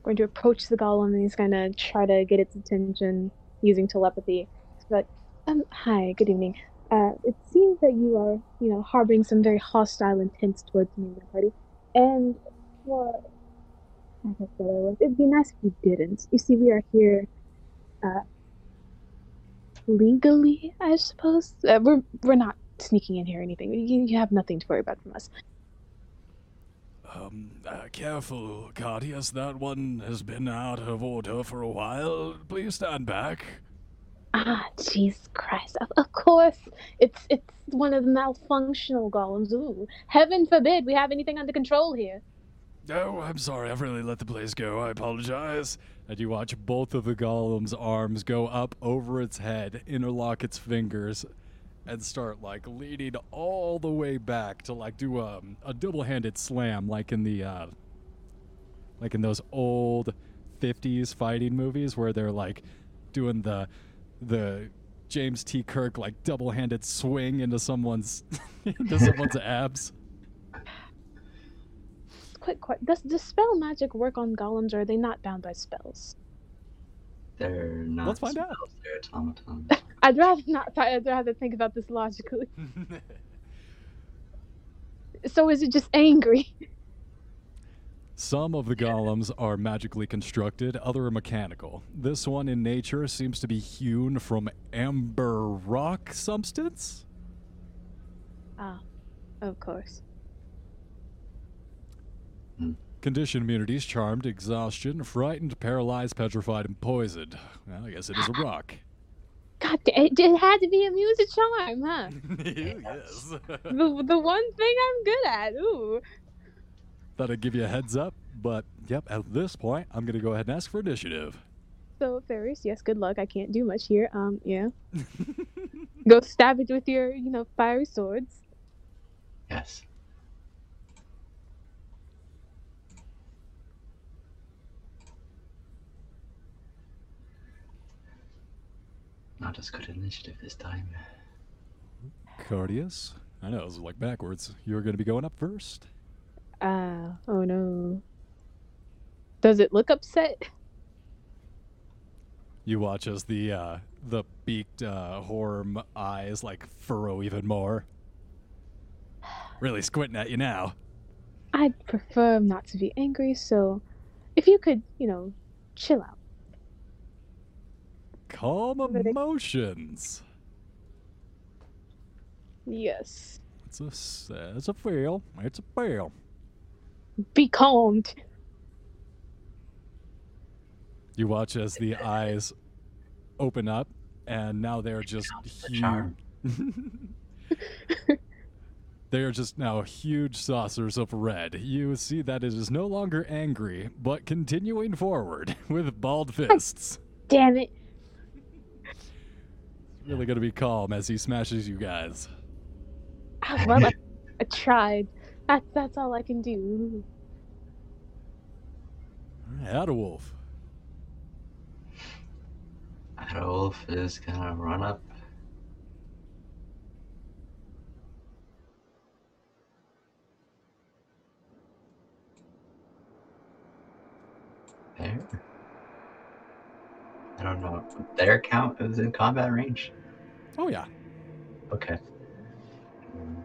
Going to approach the golem and he's gonna try to get its attention using telepathy. But um, hi, good evening. Uh, it seems that you are, you know, harboring some very hostile intents towards me and my party. And like I said, I was, it'd be nice if you didn't. You see, we are here, uh, legally, I suppose. Uh, we're we're not sneaking in here or anything. You, you have nothing to worry about from us. Um, uh, careful, Cardius. That one has been out of order for a while. Please stand back. Ah, Jesus Christ! Of, of course, it's it's one of the malfunctional golems. Ooh, heaven forbid we have anything under control here. Oh, I'm sorry. I've really let the place go. I apologize. And you watch both of the golem's arms go up over its head, interlock its fingers, and start like leaning all the way back to like do a, a double-handed slam, like in the uh, like in those old '50s fighting movies where they're like doing the the James T. Kirk like double-handed swing into someone's into someone's abs. Quick, quick. Does dispel magic work on golems, or are they not bound by spells? They're not Let's find out. They're automatons. I'd rather not. I'd rather think about this logically. So is it just angry? Some of the golems are magically constructed, other are mechanical. This one in nature seems to be hewn from amber rock substance. Ah, of course. Condition immunities charmed, exhaustion, frightened, paralyzed, petrified, and poisoned. Well, I guess it is a rock. God, da- it, it had to be a music charm, huh? yes. the, the one thing I'm good at. Ooh. Thought I'd give you a heads up, but yep, at this point, I'm going to go ahead and ask for initiative. So Varius, yes, good luck. I can't do much here. Um, yeah. Go stab it with your, you know, fiery swords. Yes. Not as good initiative this time. Cardius, I know, it was like backwards. You're going to be going up first. Ah, oh no. Does it look upset? You watch as the uh, the beaked uh, horm eyes like furrow even more. Really squinting at you now. I'd prefer not to be angry, so if you could, you know, chill out. Calm emotions. Yes. It's a s- it's a fail. It's a fail. Be calmed. You watch as the eyes open up, and now they're just huge. they are just now huge saucers of red. You see that it is no longer angry, but continuing forward with balled fists. Damn it. Really gonna be calm as he smashes you guys. Well, I, I tried. That, that's all I can do. Alright, Adderwolf. Adolf is gonna run up. There. I don't know. Their count is in combat range. Oh yeah. Okay.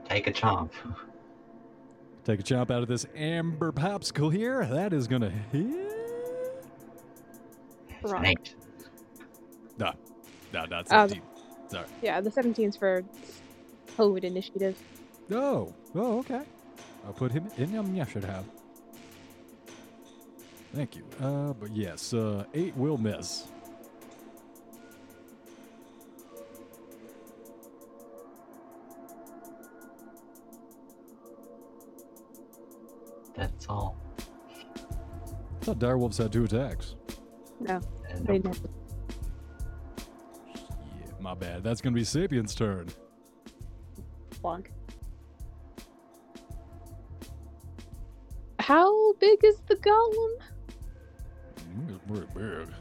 Take a chomp. Take a chomp out of this amber popsicle here. That is gonna hit. Right. No, no, not Um, Sorry. Yeah, the 17's for COVID initiative. Oh, oh, okay. I'll put him in. Um, yeah, should have. Thank you. Uh, but yes, uh, eight will miss. That's all. I thought direwolves had two attacks. No, And they nope. never. Yeah, my bad. That's gonna be Sapien's turn. Plonk. How big is the golem? Mm, it's pretty big.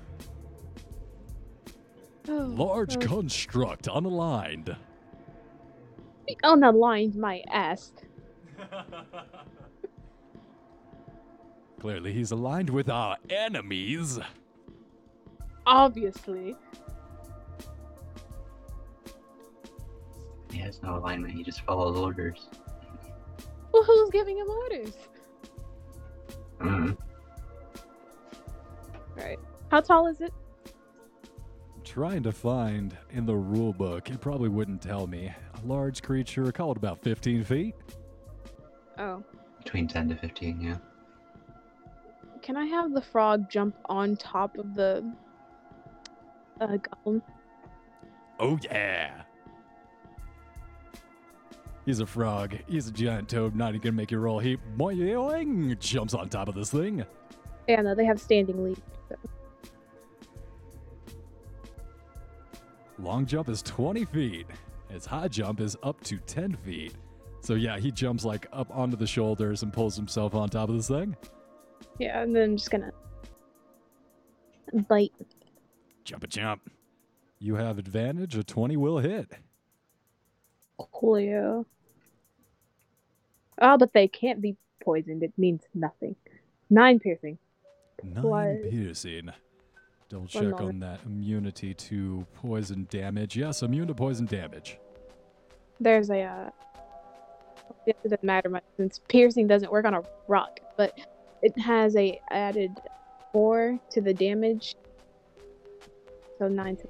Oh, Large construct, unaligned. unaligned my ass. Clearly, he's aligned with our enemies. Obviously. He has no alignment. He just follows orders. Well, who's giving him orders? Mm. Right. How tall is it? Trying to find in the rule book, it probably wouldn't tell me. A large creature, call it about 15 feet. Oh. Between 10 to 15, yeah. Can I have the frog jump on top of the uh, golem? Oh, yeah. He's a frog. He's a giant toad. Not even gonna make you roll. He boing, jumps on top of this thing. Yeah, no, they have standing leap. So. Long jump is 20 feet. His high jump is up to 10 feet. So yeah, he jumps like up onto the shoulders and pulls himself on top of this thing. Yeah, and then I'm just gonna bite. Jump a jump. You have advantage. A 20 will hit. Coolio. Oh, but they can't be poisoned. It means nothing. Nine piercing. Nine Blood. piercing. Double check on that immunity to poison damage. Yes, immune to poison damage. There's a. Uh, it doesn't matter much since piercing doesn't work on a rock, but it has a added four to the damage. So nine. To,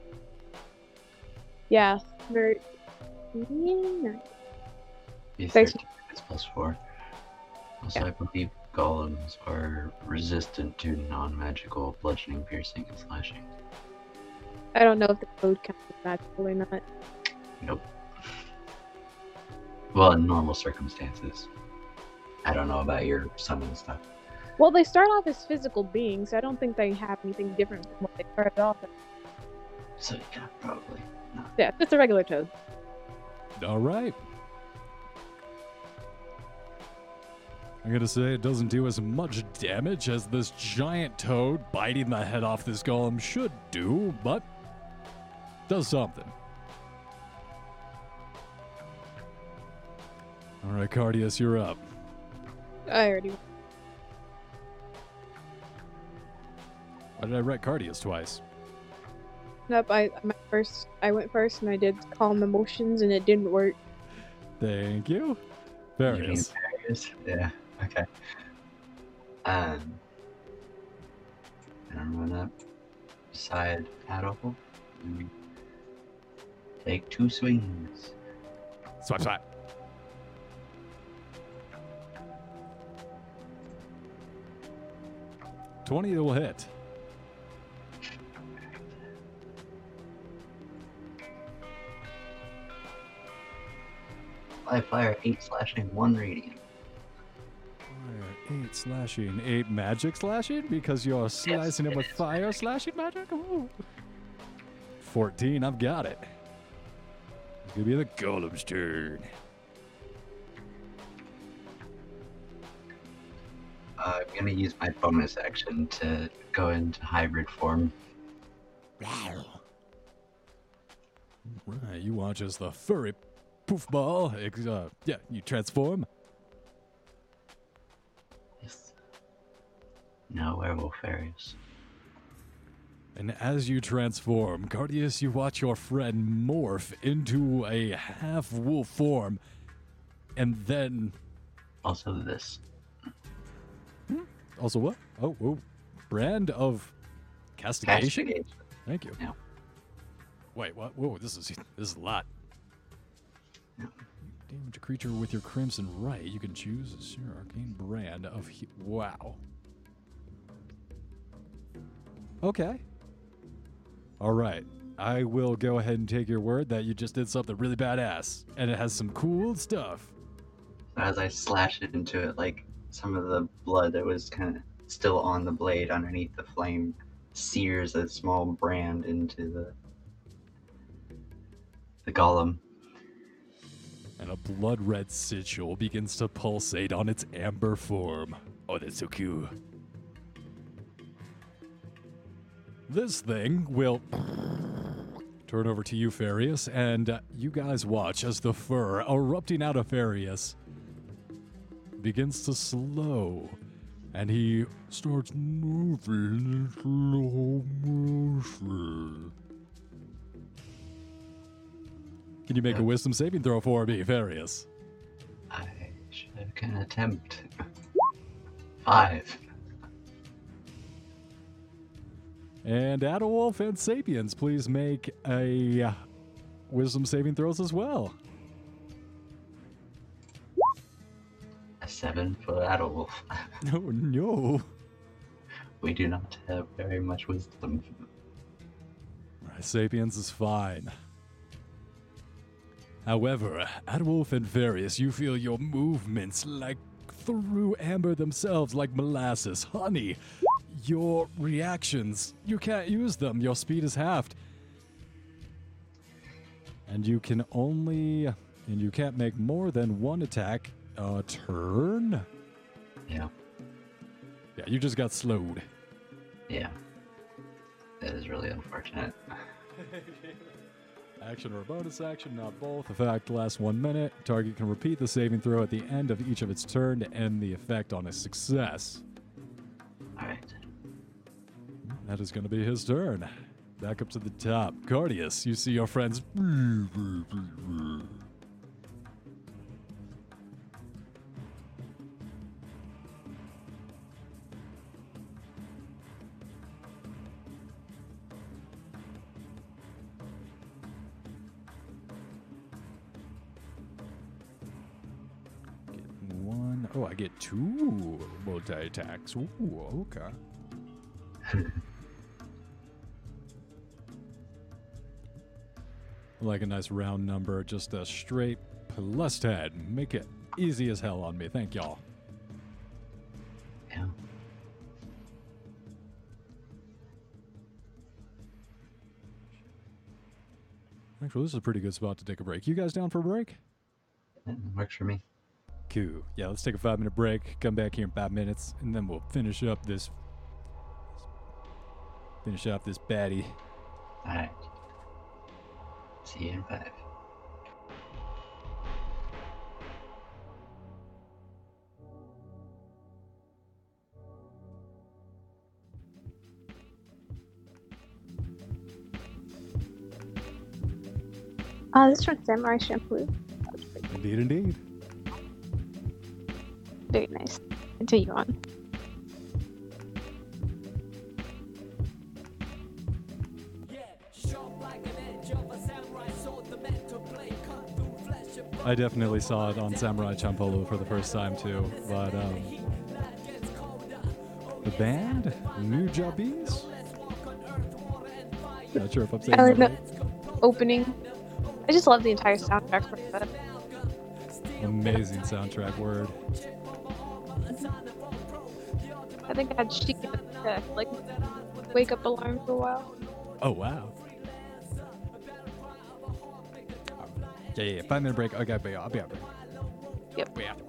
yeah, thirteen. nine. Thanks. it's plus 4. Also, Yeah. I believe golems are resistant to non-magical bludgeoning, piercing, and slashing. I don't know if the code counts as magical or not. Nope. Well, in normal circumstances. I don't know about your summon stuff. Well, they start off as physical beings, so I don't think they have anything different from what they started off as. So yeah, probably. Yeah, just a regular toad. All right. I'm gonna say it doesn't do as much damage as this giant toad biting the head off this golem should do, but does something. All right, Cardius, you're up. I already. Why did I write Cardius twice? Nope, I my first. I went first and I did calm emotions and it didn't work. Thank you. You mean Varius. Varius? Yeah. Okay. Um. And run up beside Adderwolf. and Take two swings. Swipe, swipe. Twenty will hit. Five fire, eight slashing, one radiant. Fire, eight slashing, eight magic slashing because you're slicing it him with is fire slashing magic. Ooh. Fourteen, I've got it. It's gonna be the golem's turn. Uh, I'm gonna use my bonus action to go into hybrid form. Right, you watch as the furry poof ball. Uh, yeah, you transform. Yes. No werewolf fairies. And as you transform, Cardius, you watch your friend morph into a half wolf form. And then. Also this. Also, what? Oh, oh. Brand of castigation? Castigation. Thank you. Yeah. Wait, what? Whoa, this is this is a lot. Damage a creature with your Crimson Rite. You can choose your arcane brand of. He- wow. Okay. All right. I will go ahead and take your word that you just did something really badass, and it has some cool stuff. As I slash it into it, like some of the blood that was kind of still on the blade underneath the flame sears a small brand into the the golem. And a blood red sigil begins to pulsate on its amber form. Oh, that's so cute. This thing will turn over to you, Varius, and uh, you guys watch as the fur erupting out of Varius begins to slow. And he starts moving in slow motion. Can you make a wisdom saving throw for me, Varius? I should can attempt. Five. And Adderwolf and Sapiens, please make a wisdom saving throws as well. A seven for Adderwolf. Oh, no, no. we do not have very much wisdom. Sapiens is fine. However, Adderwolf and Varius, you feel your movements like through amber themselves, like molasses, honey. Your reactions, you can't use them. Your speed is halved. And you can only. And you can't make more than one attack a turn? Yeah. Yeah, you just got slowed. Yeah. That is really unfortunate. Action or a bonus action, not both. Effect lasts one minute. Target can repeat the saving throw at the end of each of its turn to end the effect on a success. Alright. That is going to be his turn. Back up to the top. Cardius, you see your friends. Oh, I get two multi attacks. Ooh, okay. Like a nice round number, just a straight plus 10. Make it easy as hell on me. Thank y'all. Yeah. Actually, this is a pretty good spot to take a break. You guys down for a break? That works for me. Cool. Yeah, let's take a five minute break. Come back here in five minutes, and then we'll finish up this. Finish off this baddie. Alright. See you in five. Uh, this from Samurai Champloo. That was pretty Indeed, indeed. Very nice. Continue on. I definitely saw it on Samurai Champloo for the first time too. But um, the band, Nujabes. Not sure if I'm saying I like that the right. opening. I just love the entire soundtrack for that. Amazing soundtrack word. I think I had Chic uh, like wake up alarm for a while. Oh wow. Yeah, yeah, yeah. Five minute break. Okay, but I'll be out. Yep. Yeah. Is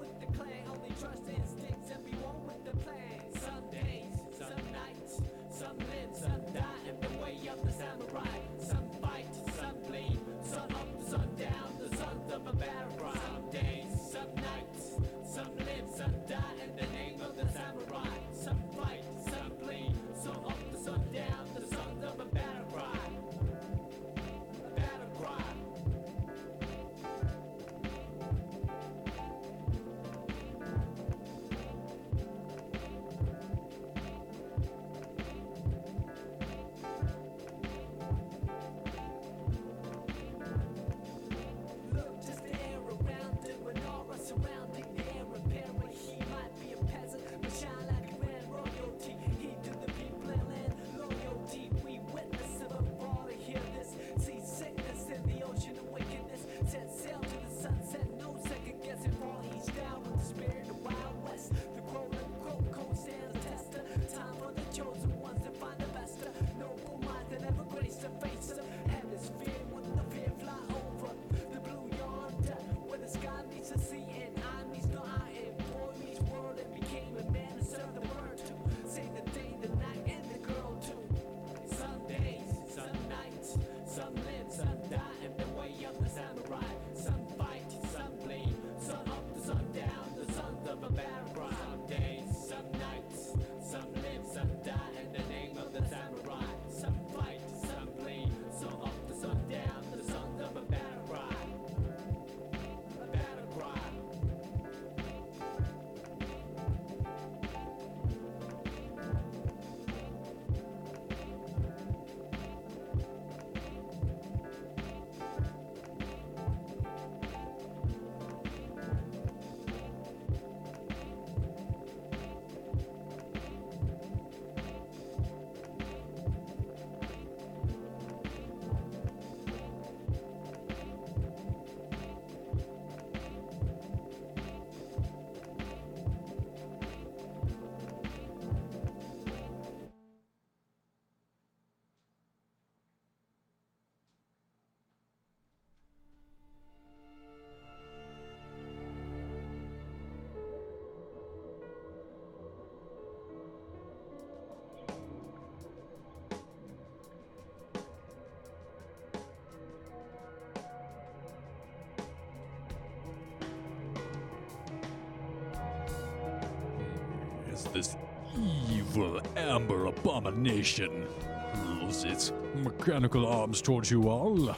evil amber abomination hurls its mechanical arms towards you all?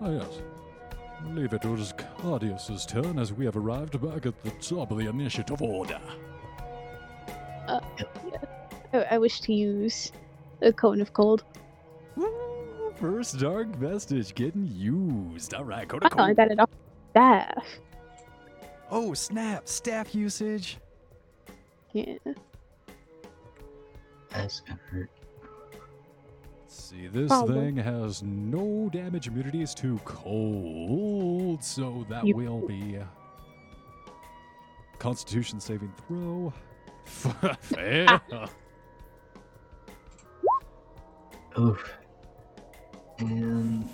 Oh yes. I Leave it to Cardius's turn as we have arrived back at the top of the initiative order. Uh, I, I wish to use a cone of cold. First dark vestige getting used. All right, go to I thought I cold. got it off staff. Oh, snap! Staff usage. Yeah. That's gonna hurt. See, this Problem. thing has no damage immunities to cold, so that You- will be Constitution saving throw. Fail. Oof. And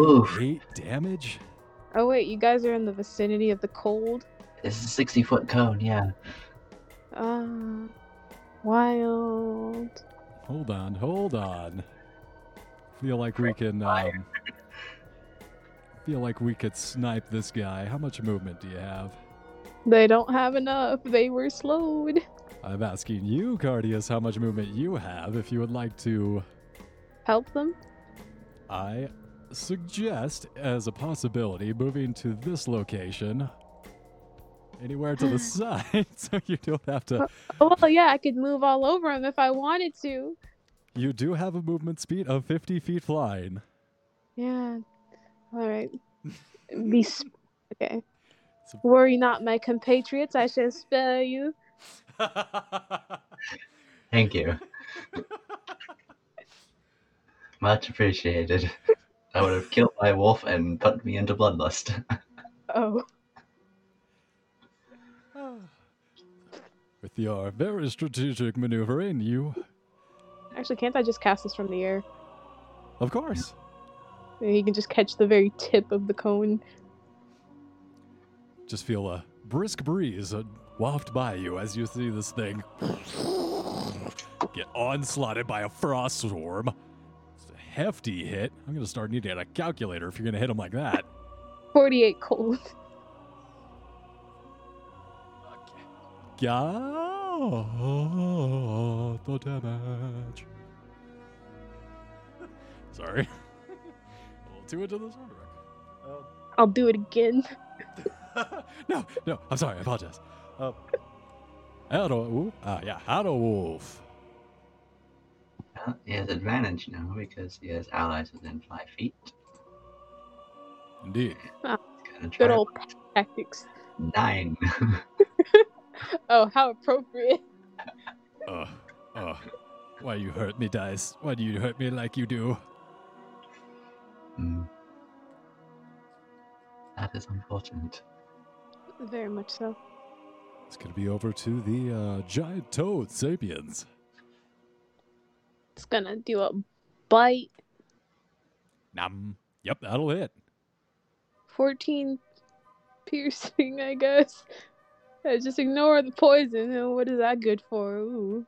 Oof. 48 damage. Oh wait, you guys are in the vicinity of the cold. this is a 60 foot cone, yeah. Ah, wild. Hold on, hold on. Feel like we can. Um, feel like we could snipe this guy. How much movement do you have? They don't have enough. They were slowed. I'm asking you, Cardius, how much movement you have. If you would like to, Help them. I suggest as a possibility moving to this location. Anywhere to the side, so you don't have to. Oh well, yeah, I could move all over them if I wanted to. You do have a movement speed of 50 feet flying. Yeah. All right. Be sp- okay. So- Worry not, my compatriots. I shall spare you. Thank you. Much appreciated. I would have killed my wolf and put me into bloodlust. Oh, With your very strategic maneuvering, you, actually, can't I just cast this from the air? of course, you can just catch the very tip of the cone. just feel a brisk breeze waft by you as you see this thing get onslaughted by a frost storm. It's a hefty hit. I'm gonna start needing a calculator if you're gonna hit him like that. Forty-eight cold. Got the damage. Sorry. a little too into this rhetoric. I'll do it again. no, no, I'm sorry. I apologize. Uh, Hello, ooh, ah, yeah, Hello Wolf. Well, he has advantage now because he has allies within five feet. Indeed. He's gonna try Good old tactics. nine. Oh, how appropriate. Uh, uh, why you hurt me, Dice? Why do you hurt me like you do? Hmm. That is unfortunate. Very much so. It's gonna be over to the uh, giant toad sapiens. It's gonna do a bite. Nom. Yep, that'll hit. 14 piercing, I guess. Just ignore the poison. Oh, What is that good for? Ooh.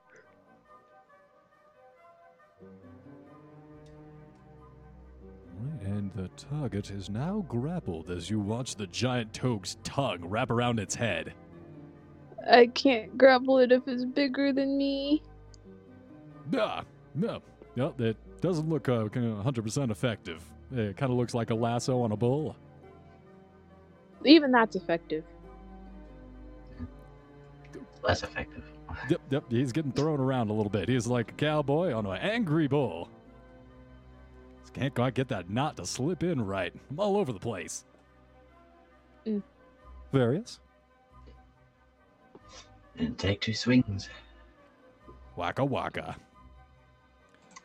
And the target is now grappled as you watch the giant toad's tongue wrap around its head. I can't grapple it if it's bigger than me. Ah, no, no, it doesn't look uh, 100% effective. It kind of looks like a lasso on a bull. Even that's effective. Less effective. Yep, yep, he's getting thrown around a little bit. He's like a cowboy on an angry bull. Just can't quite get that knot to slip in right. I'm all over the place. Mm. Varius. And take two swings. Waka waka.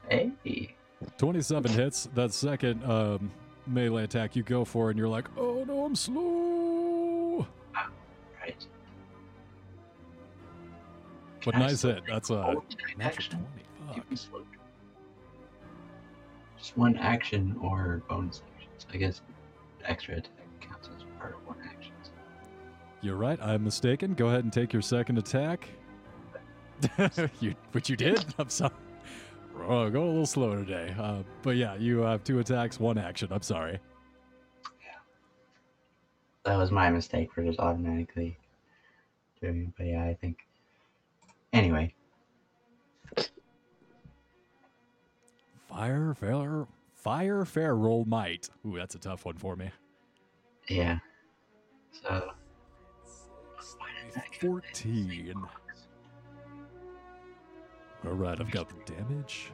Hey. 27 hits. That second um, melee attack you go for, and you're like, oh no, I'm slow. Right. I nice hit. That's a action? 20. Fuck. Just one action or bonus action. So I guess extra attack counts as part of one action. You're right. I'm mistaken. Go ahead and take your second attack. you, which you did. I'm sorry. Oh, go a little slower today. Uh, but yeah, you have two attacks, one action. I'm sorry. Yeah. That was my mistake for just automatically doing it. But yeah, I think. Anyway, Fire, fair, fire, fair, roll might. Ooh, that's a tough one for me. yeah. So. why did I get this? 14. All right, I've got the damage.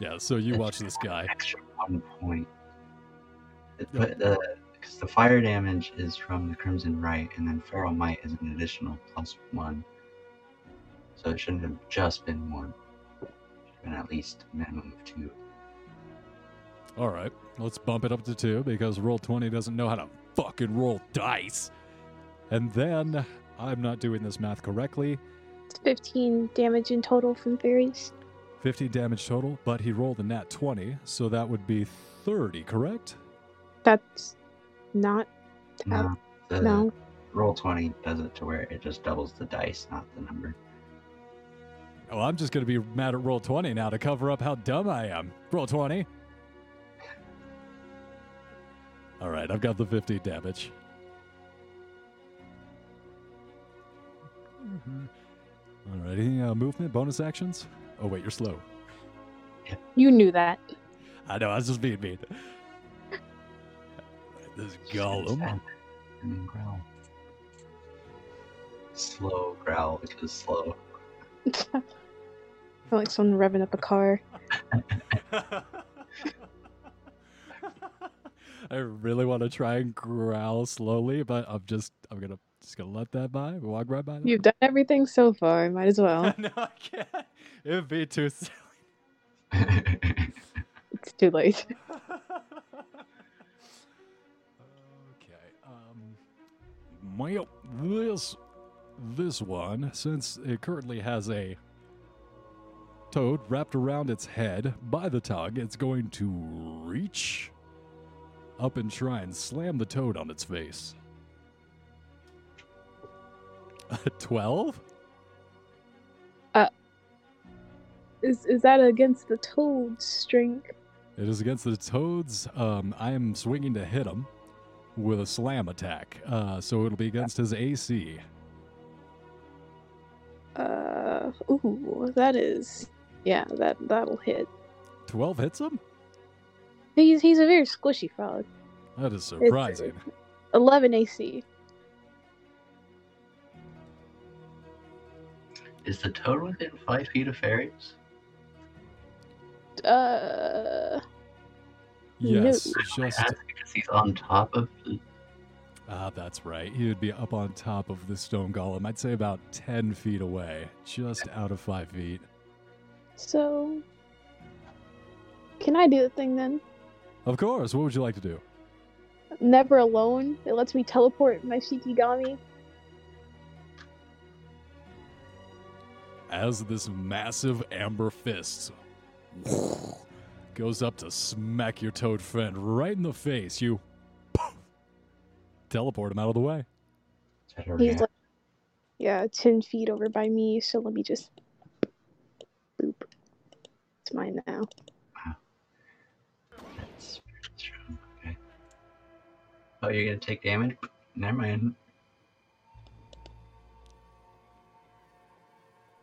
Yeah, so you watch this guy. Extra one point. The Because the fire damage is from the Crimson Rite, and then Feral Might is an additional plus one. So it shouldn't have just been one. It should have been at least a minimum of two. All right, let's bump it up to two because roll 20 doesn't know how to fucking roll dice. And then I'm not doing this math correctly. It's 15 damage in total from Varius. 50 damage total, but he rolled a nat 20, so that would be 30, correct? That's not. No, the No. roll 20 does it to where it just doubles the dice, not the number. Oh, I'm just going to be mad at roll 20 now to cover up how dumb I am. Roll 20. All right, I've got the 50 damage. All right, any uh, movement, bonus actions? Oh, wait, you're slow. You knew that. I know, I was just being mean. This golem. And then growl. Slow growl because slow. I feel like someone revving up a car. I really want to try and growl slowly, but I'm just I'm gonna just gonna let that by, walk right by. that. You've done everything so far. Might as well. no, I can't. It'd be too silly. It's too late. Well, this this one, since it currently has a toad wrapped around its head by the tongue, it's going to reach up and try and slam the toad on its face. Twelve. Is is that against the toad's strength? It is against the Toads. Um, I am swinging to hit him with a slam attack. Uh, so it'll be against his AC. Uh, ooh, that is, yeah, that that'll hit. 12 hits him? He's he's a very squishy frog. That is surprising. Eleven AC. Is the toad within five feet of Varius? Uh, Yes, No. just. That's because he's on top of the. Ah, that's right. He would be up on top of the stone golem. I'd say about 10 feet away, just out of 5 feet. so can I do the thing then? Of course. What would you like to do? Never alone. It lets me teleport my Shikigami. As this massive amber fist goes up to smack your toad friend right in the face, you teleport him out of the way. Is that a He's like, yeah, ten feet over by me. So let me just boop. It's mine now. That's pretty strong. Okay. Oh, you're gonna take damage? Never mind.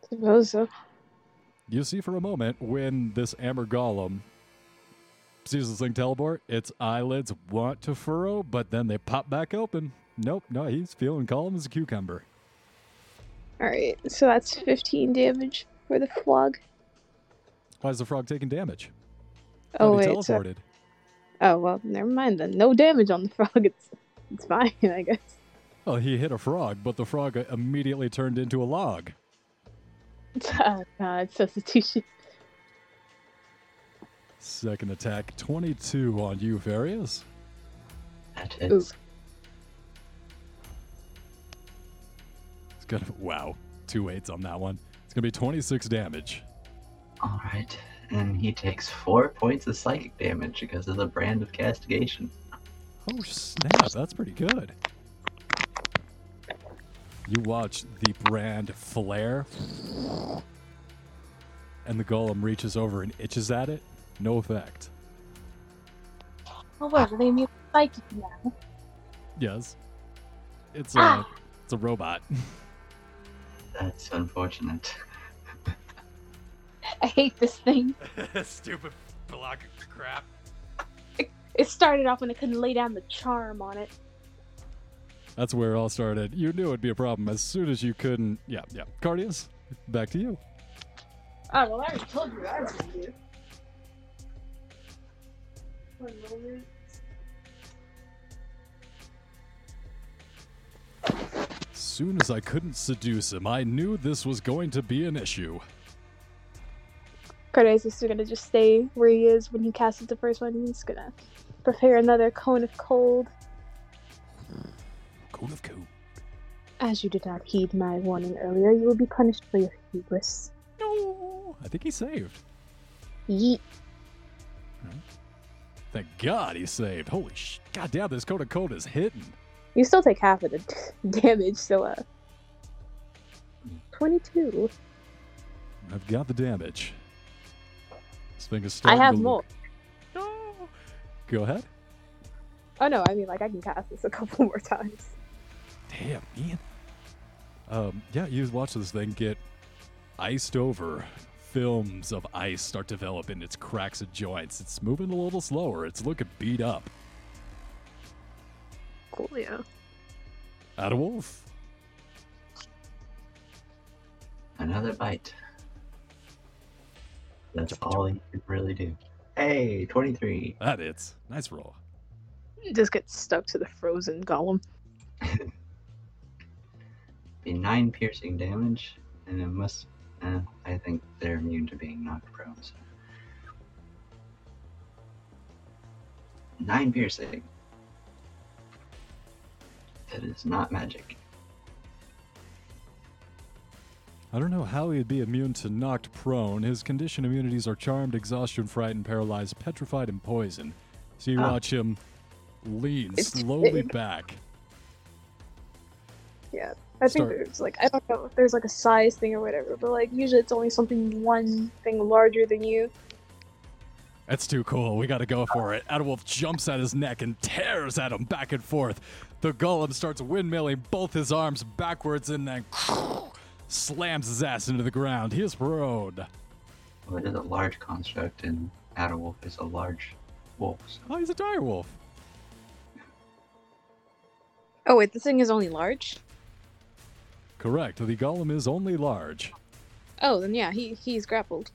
Suppose so. You see for a moment when this amber golem sees this thing teleport, its eyelids want to furrow, but then they pop back open. Nope, no, he's feeling calm as a cucumber. All right, so that's fifteen damage for the frog. Why is the frog taking damage? Oh wait, so, teleported. oh well, never mind then. No damage on the frog. It's it's fine, I guess. Well, he hit a frog, but the frog immediately turned into a log. Oh god, substitution. Second attack, 22 on you, Varius. That hits. It's gonna, wow, two eights on that one. It's gonna be 26 damage. Alright. And he takes four points of psychic damage because of the brand of castigation. Oh snap, that's pretty good. You watch the brand flare, and the golem reaches over and itches at it. No effect. Oh well, they immune psychic now. Yes, it's a Ah. it's a robot. That's unfortunate. I hate this thing. Stupid block of crap. It started off when I couldn't lay down the charm on it. That's where it all started. You knew it'd be a problem as soon as you couldn't. Yeah, yeah. Cardius, back to you. Oh well, I already told you what I was gonna do for a moment. Soon as I couldn't seduce him, I knew this was going to be an issue. Cardius is gonna just stay where he is when he casts the first one. He's gonna prepare another cone of cold. Cone of cold. As you did not heed my warning earlier, you will be punished for your hubris. No, I think he's saved. Yeet. Thank God he saved. Holy sh! God damn, this cone of cold is hitting. You still take half of the damage, so uh. 22. I've got the damage. This thing is I have more. No. Go ahead. Oh no, I mean, like, I can cast this a couple more times. Damn, man. Um, yeah, you watch this thing get iced over. Films of ice start developing its cracks and joints. It's moving a little slower. It's looking beat up. Coolio. Adderwolf. Another bite. That's all he could really do. Hey, 23. That is. nice roll. Just get stuck to the frozen golem. Be 9 piercing damage, and it must. Uh, I think they're immune to being knocked prone. So. 9 piercing. That is not magic. I don't know how he'd be immune to knocked prone. His condition immunities are charmed, exhaustion, frightened, paralyzed, petrified, and poison. So you Ah. watch him lean slowly big. back. Yeah. I think Start- there's like I don't know if there's like a size thing or whatever, but like usually it's only something one thing larger than you. That's too cool. We gotta go for it. Adderwolf jumps at his neck and tears at him back and forth. The golem starts windmilling both his arms backwards and then slams his ass into the ground. He is prone. Well, it is a large construct, and Adderwolf is a large wolf. So Oh, he's a dire wolf. Oh wait, this thing is only large. Correct. The golem is only large. Oh, then yeah, he he's grappled.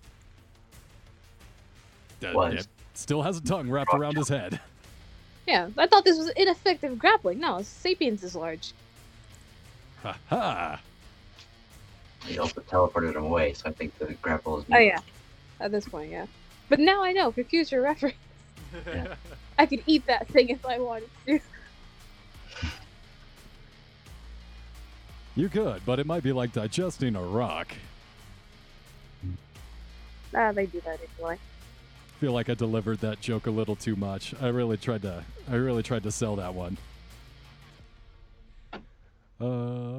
Uh, Was. it still has a tongue wrapped around his head. Yeah, I thought this was ineffective grappling. No, Sapiens is large. Ha ha. he also teleported him away, so I think the grapple is. Oh yeah, at this point, yeah. But now I know for future reference, Yeah. I could eat that thing if I wanted to. You could, but it might be like digesting a rock. Ah, they do that anyway. feel like I delivered that joke a little too much. I really tried to I really tried to sell that one. Uh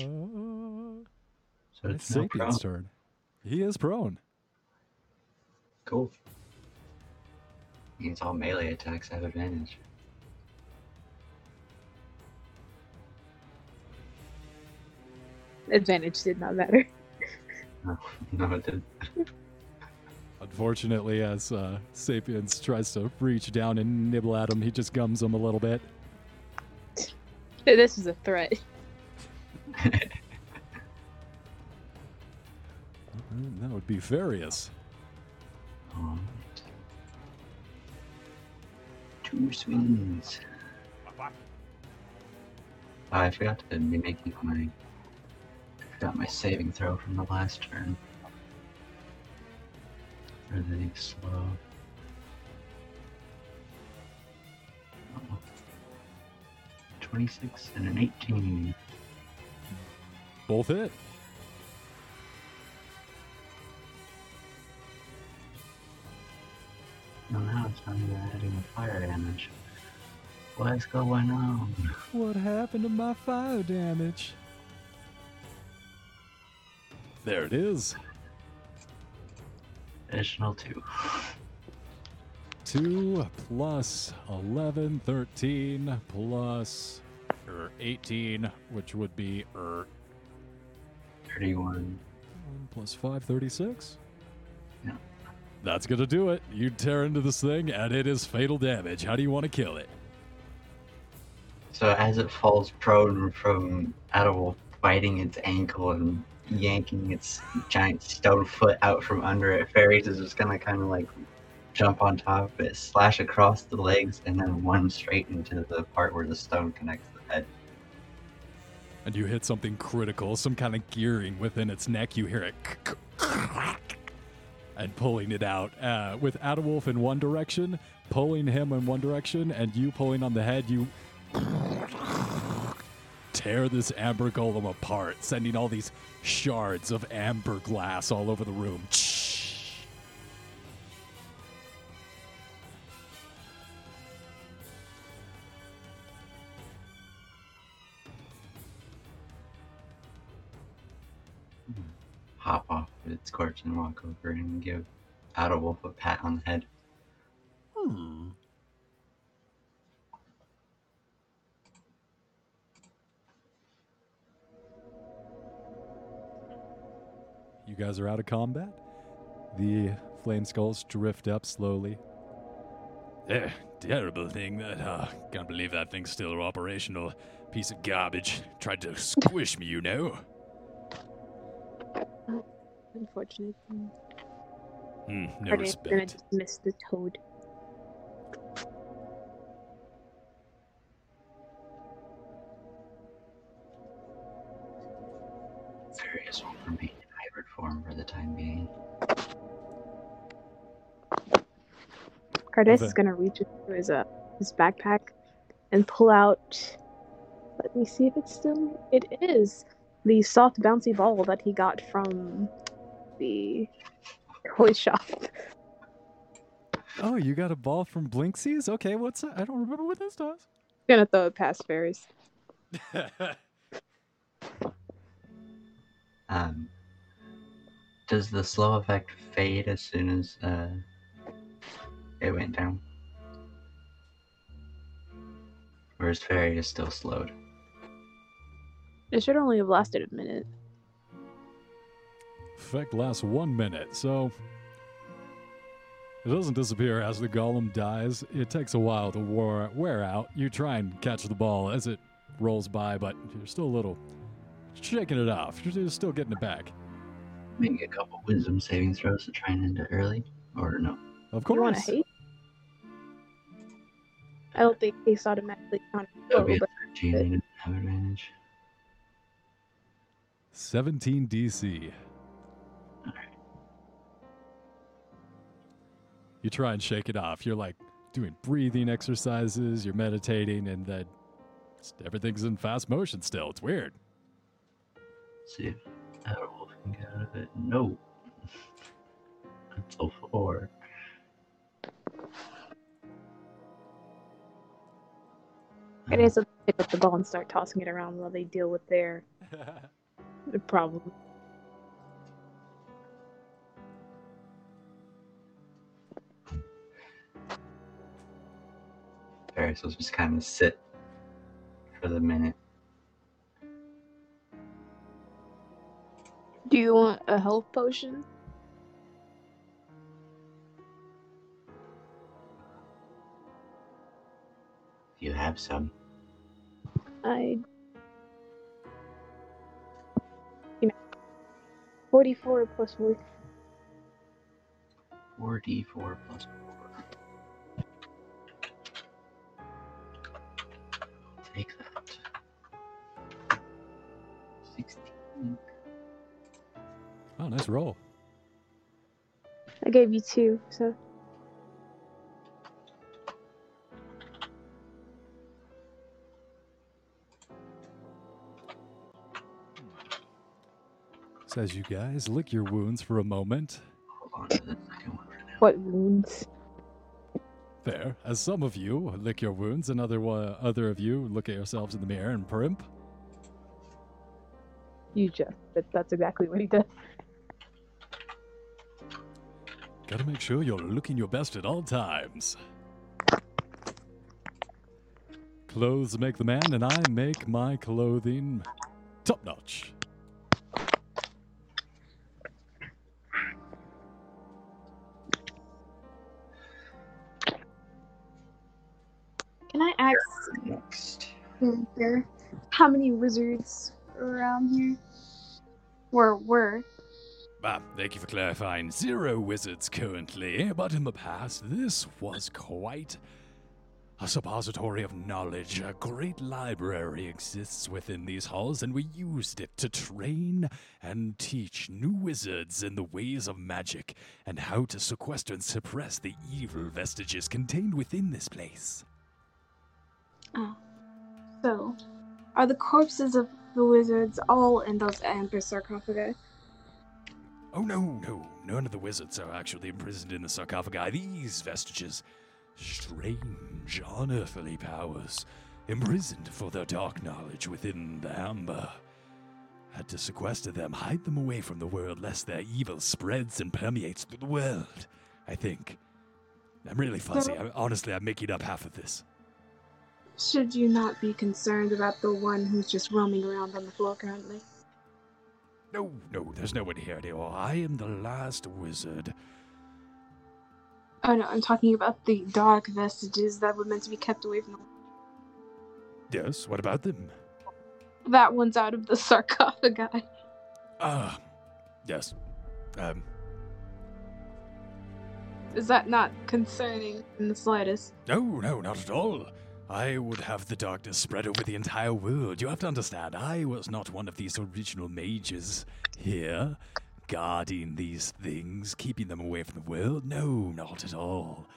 So it's it's no Sapien's turn. He is prone. Cool. Means all melee attacks have advantage. Advantage did not matter. No, no, it didn't. Unfortunately, as uh, Sapiens tries to reach down and nibble at him, he just gums him a little bit. This is a threat. Mm, That would be Varius. Alright. Two swings. I forgot to be making my. Forgot my saving throw from the last turn. Really slow. Oh. 26 and an 18. Both hit. Oh, now it's not even adding the fire damage. What's going on? What happened to my fire damage? There it is. Additional two. 2 plus 11, 13 plus er, 18, which would be er, 31. 1 plus 5, 36. Yeah. That's going to do it. You tear into this thing, and it is fatal damage. How do you want to kill it? So as it falls prone from Adderwolf biting its ankle and yanking its giant stone foot out from under it, Varius is just gonna kind of like jump on top of it, slash across the legs, and then one straight into the part where the stone connects the head. and you hit something critical, some kind of gearing within its neck. You hear it and pulling it out uh, with Adderwolf in one direction, pulling him in one direction, and you pulling on the head. You tear this amber golem apart, sending all these shards of amber glass all over the room. Hop off of its corpse and walk over and give Adderwolf a pat on the head. Hmm. You guys are out of combat. The flame skulls drift up slowly. Eh, terrible thing that, uh, can't believe that thing's still operational. Piece of garbage. Tried to squish me, you know. Unfortunate. Hmm, no Cardius is gonna respect. dismiss the toad. Cardius Okay. is gonna reach into his uh his backpack and pull out. Let me see if it's still. It is the soft bouncy ball that he got from the toy shop. Oh, you got a ball from Blinksies? Okay, what's that? I don't remember what this does. Gonna throw it past Varius. Um, does the slow effect fade as soon as uh, it went down? Or is Fairy is still slowed? It should only have lasted a minute. Effect lasts one minute, so it doesn't disappear as the golem dies. It takes a while to wear, wear out. You try and catch the ball as it rolls by, but you're still a little shaking it off. You're still getting it back. Maybe a couple wisdom saving throws to try and end it early? Or no? Of You want to course. hate? I don't think haste automatically counts. That would be a but 13. I didn't have advantage. 17 DC. You try and shake it off. You're like doing breathing exercises, you're meditating, and then everything's in fast motion still. It's weird. See if Adderwolf can get out of it. No. a four. Cardius will pick up the ball and start tossing it around while they deal with their problem. Varius will just kind of sit for the minute. Do you want a health potion? Have some. I. You know, 44 plus 4. 4d4 plus 4. Take that. 16. Oh, nice roll. I gave you two, so. Says you guys lick your wounds for a moment. Hold on to the second one for now. What wounds? Fair. As some of you lick your wounds, and other other of you look at yourselves in the mirror and primp. You just. That, that's exactly what he does. Gotta make sure you're looking your best at all times. Clothes make the man, and I make my clothing top notch. Next. here how many wizards are around here? Or were? Ah, thank you for clarifying. Zero wizards currently, but in the past, this was quite a suppository of knowledge. A great library exists within these halls, and we used it to train and teach new wizards in the ways of magic and how to sequester and suppress the evil vestiges contained within this place. So, are the corpses of the wizards all in those amber sarcophagi? Oh, no, no. None of the wizards are actually imprisoned in the sarcophagi. These vestiges, strange, unearthly powers, imprisoned for their dark knowledge within the amber. Had to sequester them, hide them away from the world, lest their evil spreads and permeates through the world. I think. I'm really fuzzy. I, honestly, I'm making up half of this. Should you not be concerned about the one who's just roaming around on the floor currently? No, no, there's no one here anymore. I am the last wizard. Oh no, I'm talking about the dark vestiges that were meant to be kept away from the. Yes, what about them? That one's out of the sarcophagi. Ah, yes. Um, Is that not concerning in the slightest? no, no, not at all. I would have the darkness spread over the entire world. You have to understand, I was not one of these original mages here, guarding these things, keeping them away from the world. No, not at all.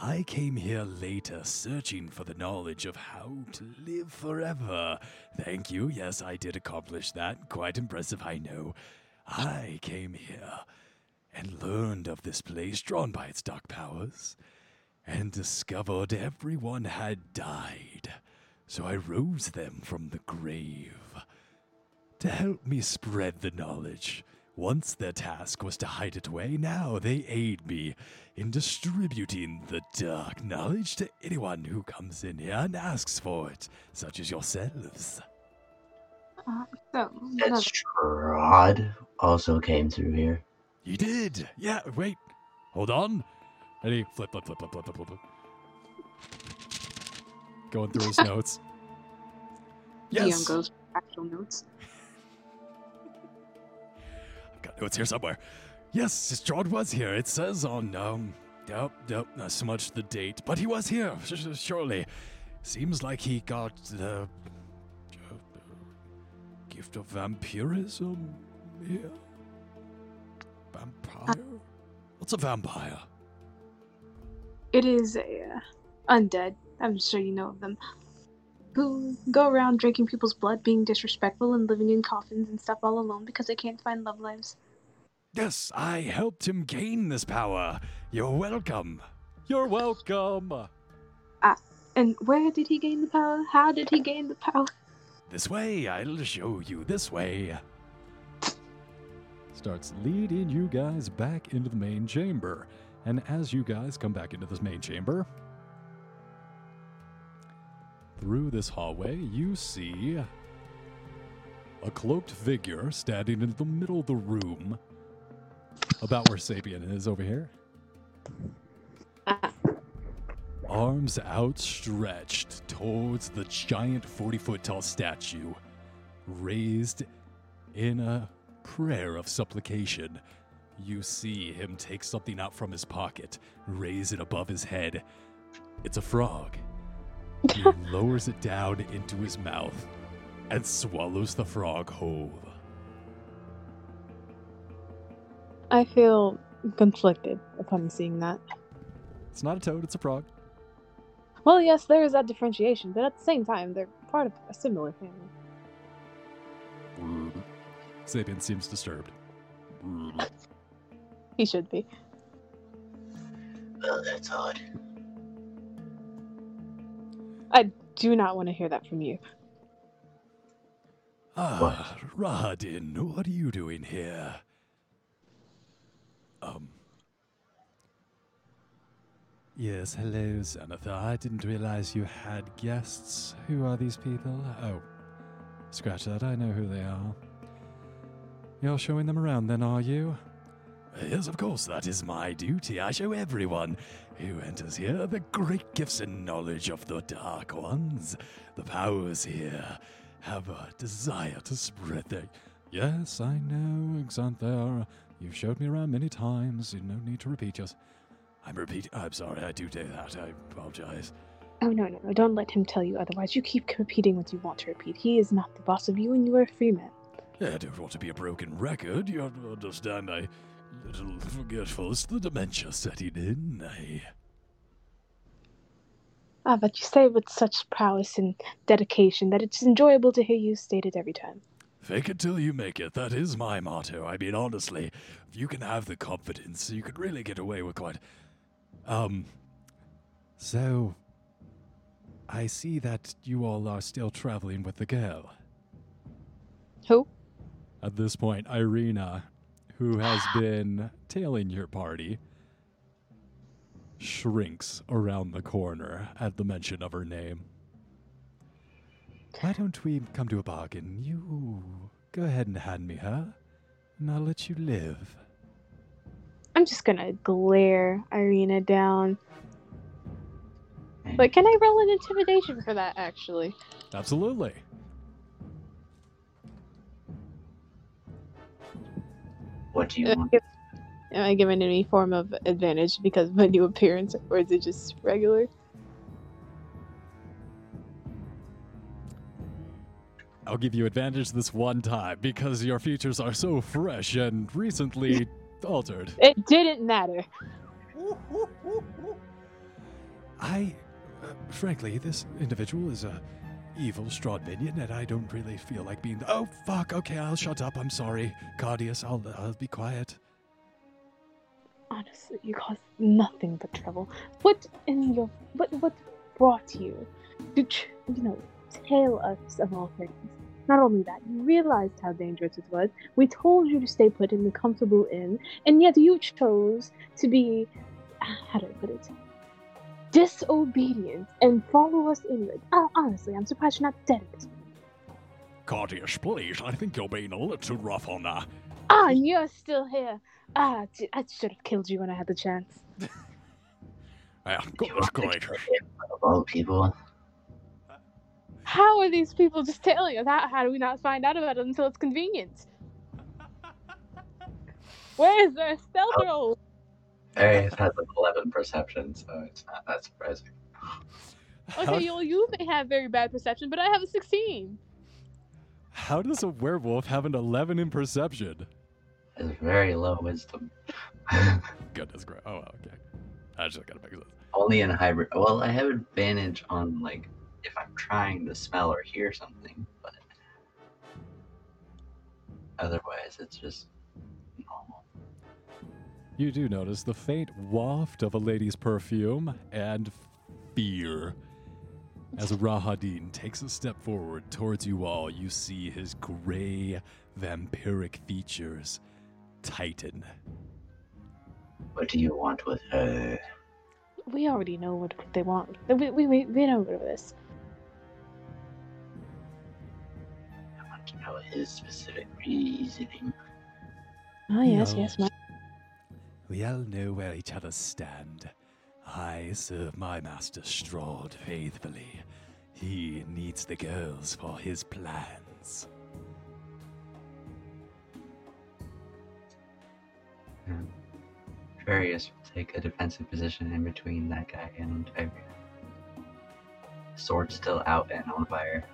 I came here later, searching for the knowledge of how to live forever. Thank you. Yes, I did accomplish that. Quite impressive, I know. I came here and learned of this place, drawn by its dark powers, and discovered everyone had died. So I rose them from the grave to help me spread the knowledge. Once their task was to hide it away, now they aid me in distributing the dark knowledge to anyone who comes in here and asks for it, such as yourselves. Uh, so, That Strahd also came through here. You did? Yeah, wait. Hold on. Ready? Flip, flip, flip, flip, flip, flip, flip. Going through his notes. Yes. goes actual notes. I've got notes here somewhere. Yes, Strahd was here. It says on, um, nope, nope, not so much the date, but he was here, surely. Seems like he got the uh, gift of vampirism Yeah, Vampire? What's a vampire? It is a uh, undead. I'm sure you know of them. Who go around drinking people's blood, being disrespectful, and living in coffins and stuff all alone because they can't find love lives. Yes, I helped him gain this power. You're welcome. You're welcome. Ah, And where did he gain the power? How did he gain the power? This way, I'll show you this way. Starts leading you guys back into the main chamber. And as you guys come back into this main chamber, through this hallway, you see a cloaked figure standing in the middle of the room, about where Sapien is over here. Arms outstretched towards the giant 40 foot tall statue, raised in a prayer of supplication. You see him take something out from his pocket, raise it above his head. It's a frog. He lowers it down into his mouth and swallows the frog whole. I feel conflicted upon seeing that. It's not a toad, it's a frog. Well, yes, there is that differentiation, but at the same time, they're part of a similar family. Sapien seems disturbed. He should be. Well, that's odd. I do not want to hear that from you. Ah, Rahadin, what are you doing here? Um. Yes, hello, Xanathar. I didn't realize you had guests. Who are these people? Oh, scratch that. I know who they are. You're showing them around then, are you? Yes, of course, that is my duty. I show everyone who enters here the great gifts and knowledge of the Dark Ones. The powers here have a desire to spread their. Yes, I know, Xanthar. You've showed me around many times. You no need to repeat yours. I'm repeating. I'm sorry, I do do that. I apologize. Oh no, no, no! Don't let him tell you otherwise. You keep repeating what you want to repeat. He is not the boss of you, and you are a free man. I don't want to be a broken record. You understand, I little forgetful. It's the dementia setting in. I. Ah, but you say it with such prowess and dedication that it's enjoyable to hear you state it every time. Fake it till you make it. That is my motto. I mean, honestly, if you can have the confidence, you could really get away with quite. Um. So. I see that you all are still traveling with the girl. Who? At this point, Irina, who has been tailing your party, shrinks around the corner at the mention of her name. Why don't we come to a bargain? You go ahead and hand me her, and I'll let you live. I'm just gonna glare Irina down. But can I roll an intimidation for that, actually? Absolutely. What do you want? Am I given any form of advantage because of my new appearance, or is it just regular? I'll give you advantage this one time because your features are so fresh and recently altered. It didn't matter. I, uh, frankly, this individual is a evil Strahd minion, and I don't really feel like being. Oh fuck! Okay, I'll shut up. I'm sorry, Cardius. I'll I'll be quiet. Honestly, you caused nothing but trouble. What in your what what brought you to tr- you know tell us of all things? Not only that, you realized how dangerous it was. We told you to stay put in the comfortable inn, and yet you chose to be how do I put it? Disobedient and follow us anyway. Uh, honestly, I'm surprised you're not dead at this point. Cardius, please. I think you're being a little too rough on that. Ah, and you're still here. Ah, j- I should have killed you when I had the chance. Yeah, You goodness want to gracious. kill him of all people. How are these people just telling us? that? how do we not find out about it until it's convenient? Where is their stealth Oh. roll? Varius has an 11 perception, so it's not that surprising. Okay, you, you may have very bad perception, but I have a 16. how does a werewolf have an 11 in perception? It's very low wisdom. Goodness gracious. Oh, okay. I just gotta make sense. Only in hybrid. Well, I have advantage on like if I'm trying to smell or hear something, but otherwise it's just normal. You do notice the faint waft of a lady's perfume and fear. As Rahadin takes a step forward towards you all, you see his gray, vampiric features tighten. What do you want with her? We already know what they want. We, we, we, we know this. I want to know his specific reasoning. Oh, yes, No. yes, my. We all know where each other stand. I serve my master Strahd faithfully. He needs the girls for his plans. Varius will take a defensive position in between that guy and Tyrion. Sword still out and on fire.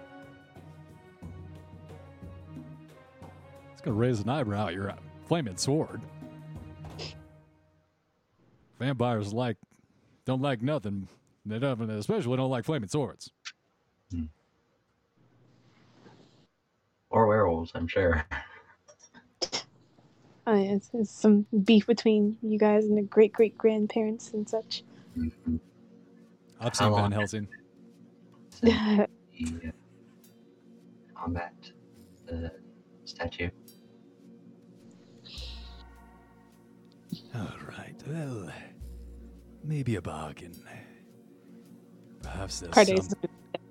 It's gonna raise an eyebrow at your flaming sword. Vampires like don't like nothing. They don't, especially don't like flaming swords. Or werewolves, I'm sure. Oh, yeah, it's, it's some beef between you guys and the great great grandparents and such. Mhm. I've How seen Van? Helsing. Since the uh, combat the statue. All right. Well, maybe a bargain. Perhaps there's Cardius some.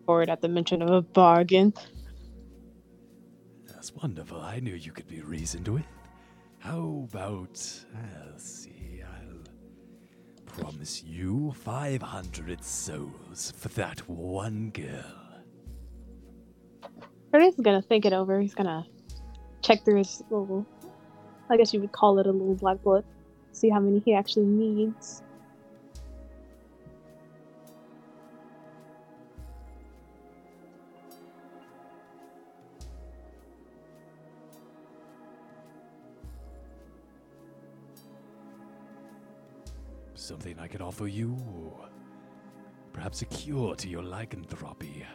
forward at the mention of a bargain. That's wonderful. I knew you could be reasoned with. How about, I'll see, I'll promise you 500 souls for that one girl. Cardius is gonna think it over. He's gonna check through his little, I guess you would call it a little black book, see how many he actually needs. Something I could offer you? Perhaps a cure to your lycanthropy?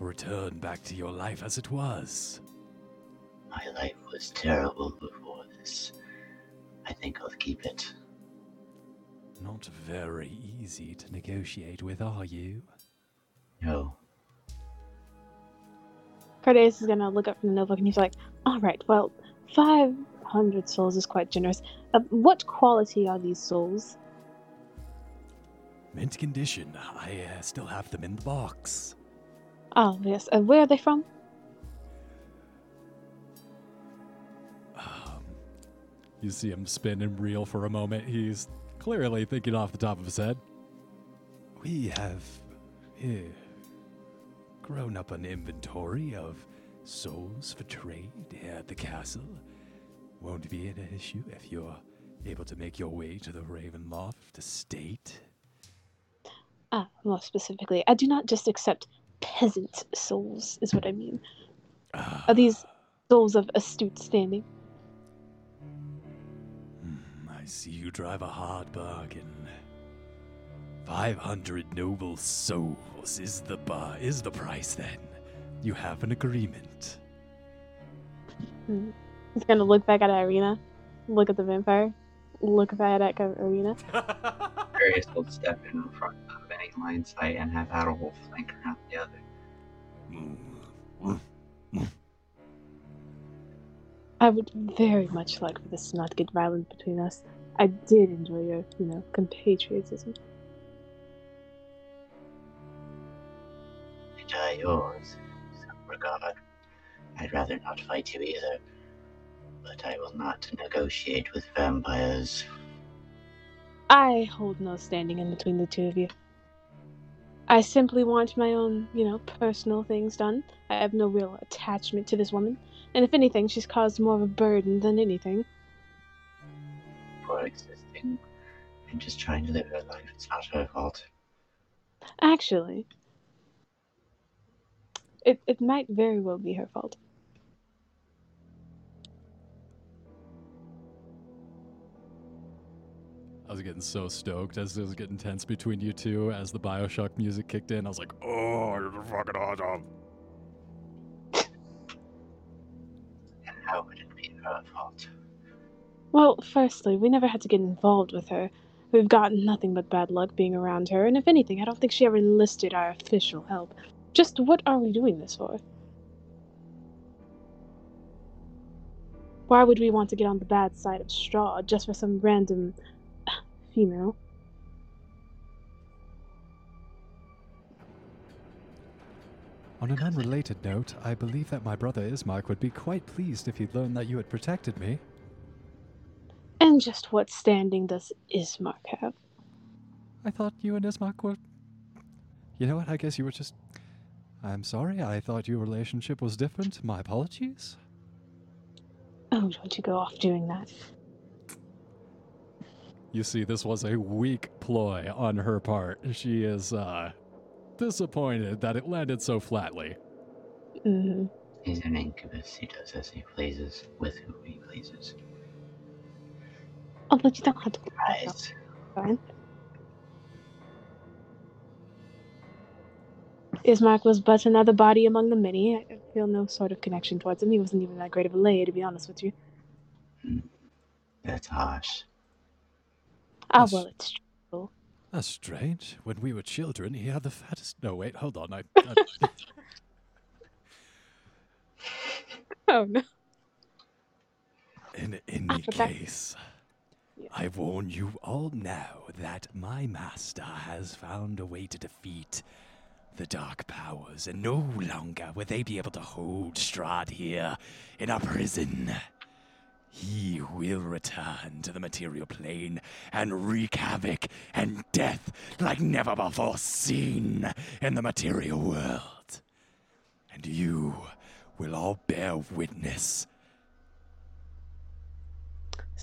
A return back to your life as it was? My life was terrible before this. I think I'll keep it. Not very easy to negotiate with, are you? No. Cardius is gonna look up from the notebook and he's like, "All right, well, five hundred souls is quite generous. Uh, what quality are these souls?" Mint condition. I uh, still have them in the box. Oh yes. Uh, where are they from? Um, you see him spin and reel for a moment. He's clearly thinking off the top of his head. We have uh, grown up an inventory of souls for trade here at the castle. Won't be an issue if you're able to make your way to the Ravenloft estate. Ah, more specifically, I do not just accept peasant souls. Is what I mean. Are these souls of astute standing? Hmm, I see you drive a hard bargain. Five hundred noble souls is the bar is the price then. You have an agreement. Hmm. He's gonna look back at Irina, look at the vampire, look back at Irina. Varius will step in front of line sight and have Adderwolf flank around the other. I would very much like for this to not get violent between us. I did enjoy your, you know, compatriotism. And I yours, in some regard. I'd rather not fight you either, but I will not negotiate with vampires. I hold no standing in between the two of you. I simply want my own, you know, personal things done. I have no real attachment to this woman, and if anything, she's caused more of a burden than anything. For existing and just trying to live her life, it's not her fault. Actually, it, it might very well be her fault. I was getting so stoked as it was getting tense between you two as the Bioshock music kicked in. I was like, oh, you're fucking awesome. And how would it be her fault? Well, firstly, we never had to get involved with her. We've gotten nothing but bad luck being around her, and if anything, I don't think she ever enlisted our official help. Just what are we doing this for? Why would we want to get on the bad side of Strahd just for some random female? On an unrelated note, I believe that my brother Ismark would be quite pleased if he'd learned that you had protected me. And just what standing does Ismark have? I thought you and Ismark were. You know what? I guess you were just. I'm sorry. I thought your relationship was different. My apologies. Oh, don't you go off doing that. You see, this was a weak ploy on her part. She is uh, disappointed that it landed so flatly. hmm He's an incubus. He does as he pleases, with whom he pleases. Oh, but you don't have to. Rise. Fine. Ismark was but another body among the many. I feel no sort of connection towards him. He wasn't even that great of a lay, to be honest with you. That's harsh. Ah, Yes. well, it's true. That's strange. When we were children, he had the fattest. No, wait, hold on. I, I- Oh, no. In any case, Yeah. I warn you all now that my master has found a way to defeat the dark powers, and no longer will they be able to hold Strahd here in a prison. He will return to the material plane and wreak havoc and death like never before seen in the material world. And you will all bear witness.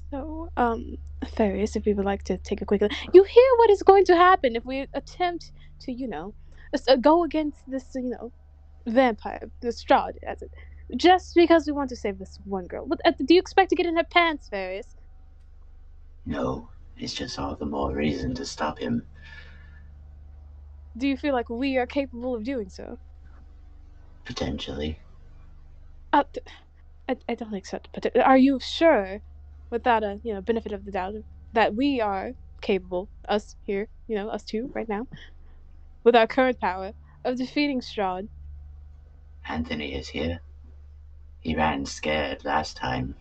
So, um, Varius, if we would like to take a quick look. You hear what is going to happen if we attempt to, you know, uh, go against this, you know, vampire, the Strahd, as it, just because we want to save this one girl. What, uh, do you expect to get in her pants, Varius? No, It's just all the more reason to stop him. Do you feel like we are capable of doing so? Potentially. Uh, I, I don't accept. But are you sure, without a you know benefit of the doubt, that we are capable, us here, you know, us two right now, with our current power, of defeating Strahd? Anthony is here. He ran scared last time.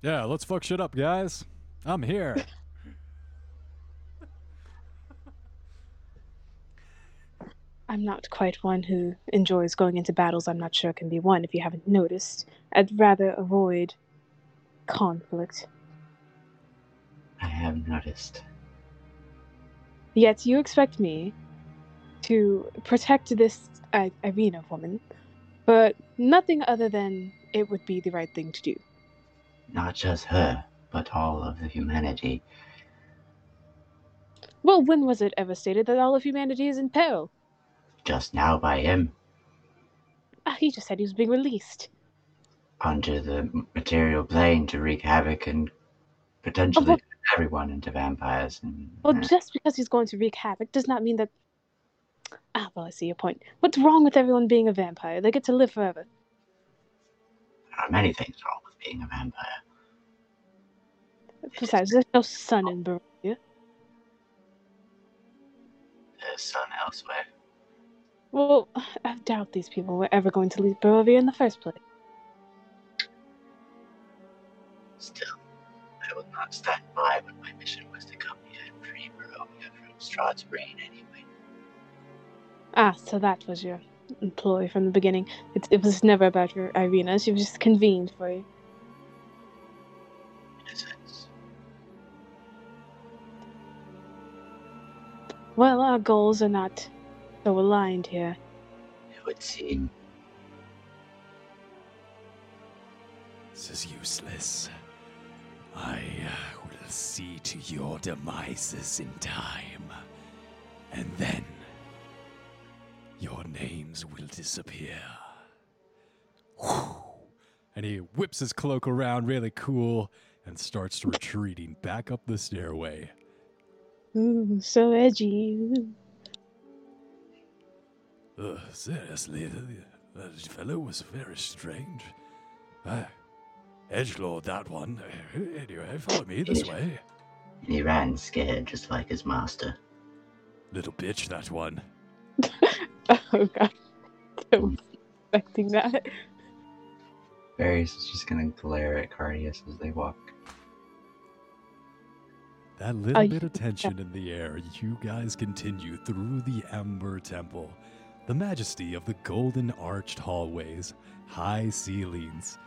Yeah, let's fuck shit up, guys. I'm here. I'm not quite one who enjoys going into battles I'm not sure can be won if you haven't noticed. I'd rather avoid conflict. I have noticed. Yet you expect me to protect this uh, Irina woman, but nothing other than it would be the right thing to do. Not just her, but all of the humanity. Well, when was it ever stated that all of humanity is in peril? Just now by him, Ah, he just said he was being released. onto the material plane to wreak havoc and potentially well- turn everyone into vampires. And, Well, uh, just because he's going to wreak havoc does not mean that. Ah, well, I see your point. What's wrong with everyone being a vampire? They get to live forever. there are many things wrong with being a vampire. Besides, there's no sun in Barovia. There's sun elsewhere. Well, I doubt these people were ever going to leave Barovia in the first place. Still, I would not stand by when my mission was to come here and free Barovia from Strahd's brain anyway. Ah, so that was your employ from the beginning. It, it was never about your Irina. She was just convened for you. In a sense. Well, our goals are not so aligned here. It would seem This is useless. I uh, will see to your demises in time. And then your names will disappear. and he whips his cloak around really cool and starts retreating back up the stairway. Ooh, so edgy. Ooh. Uh, seriously, th- that fellow was very strange. Uh, Edgelord, that one. Uh, Anyway, follow me this way. and he ran scared just like his master. Little bitch, that one. Oh god. I was expecting that. Varius is just gonna glare at Cardius as they walk. That little Oh, bit of tension in the air, you guys continue through the Amber Temple. The majesty of the golden arched hallways, high ceilings,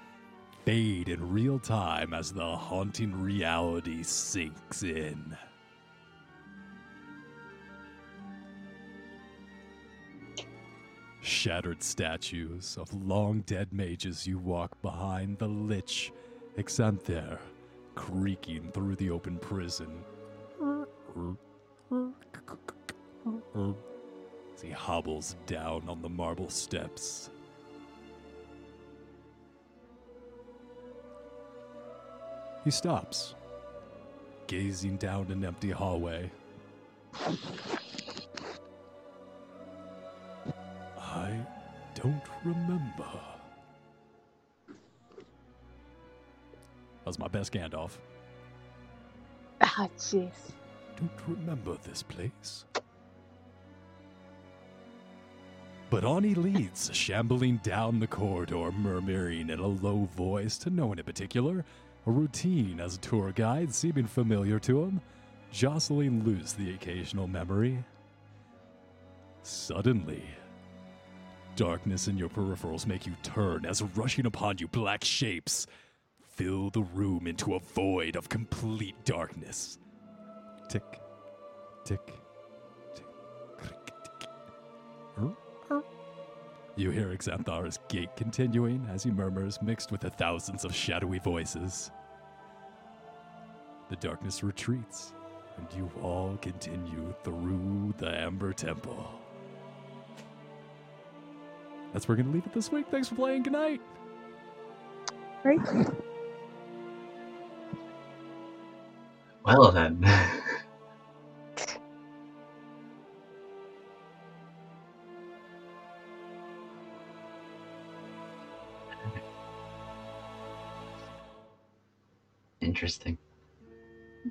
fade in real time as the haunting reality sinks in. Shattered statues of long dead mages you walk behind the lich Exanther, creaking through the open prison. As he hobbles down on the marble steps. He stops, gazing down an empty hallway. I don't remember. That was my best Gandalf. Ah, jeez. Don't remember this place. But on he leads, shambling down the corridor, murmuring in a low voice to no one in particular, a routine as a tour guide seeming familiar to him, jostling loose the occasional memory. Suddenly, darkness in your peripherals make you turn as rushing upon you black shapes fill the room into a void of complete darkness. Tick, tick, tick, tick. You hear Xanthar's gait continuing as he murmurs, mixed with the thousands of shadowy voices. The darkness retreats, and you all continue through the Amber Temple. That's where we're going to leave it this week. Thanks for playing. Good night. Right? Well then. Interesting.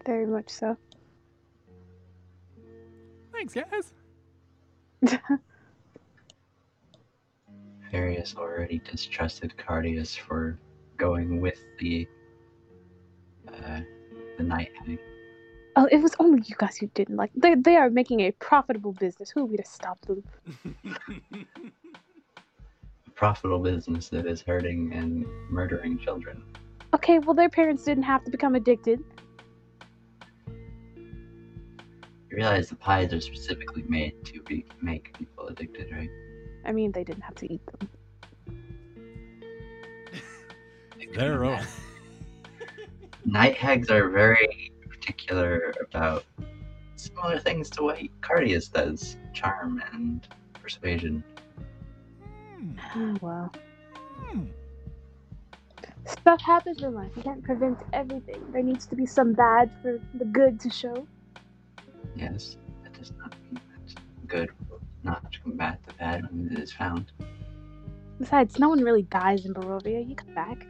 Very much so. Thanks, guys. Varius already distrusted Cardius for going with the uh, the night hag. Oh, it was only you guys who didn't like. They they are making a profitable business. Who are we to stop them? A profitable business that is hurting and murdering children. Okay, well their parents didn't have to become addicted. You realize the pies are specifically made to be, make people addicted, right? I mean, they didn't have to eat them. Their own. Night hags are very particular about similar things to what Cardius does charm and persuasion. Hmm. Oh, well, hmm. stuff happens in life. You can't prevent everything. There needs to be some bad for the good to show. Yes, that does not mean that good will not combat the bad when it is found. Besides, no one really dies in Barovia. You come back.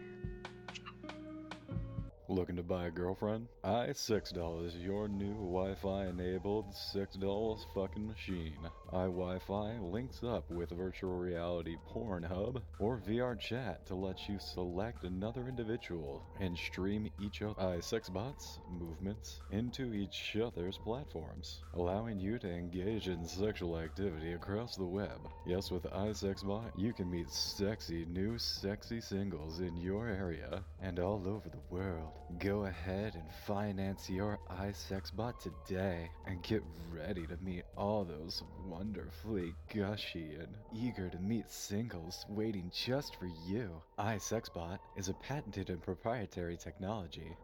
Looking to buy a girlfriend? i6doll is your new Wi-Fi enabled $6 fucking machine. iWi-Fi links up with virtual reality Pornhub or VR chat to let you select another individual and stream each of i6 bots movements into each other's platforms, allowing you to engage in sexual activity across the web. Yes, with iSexBot, you can meet sexy new sexy singles in your area and all over the world. Go ahead and finance your iSexBot today and get ready to meet all those wonderfully gushy and eager to meet singles waiting just for you. iSexBot is a patented and proprietary technology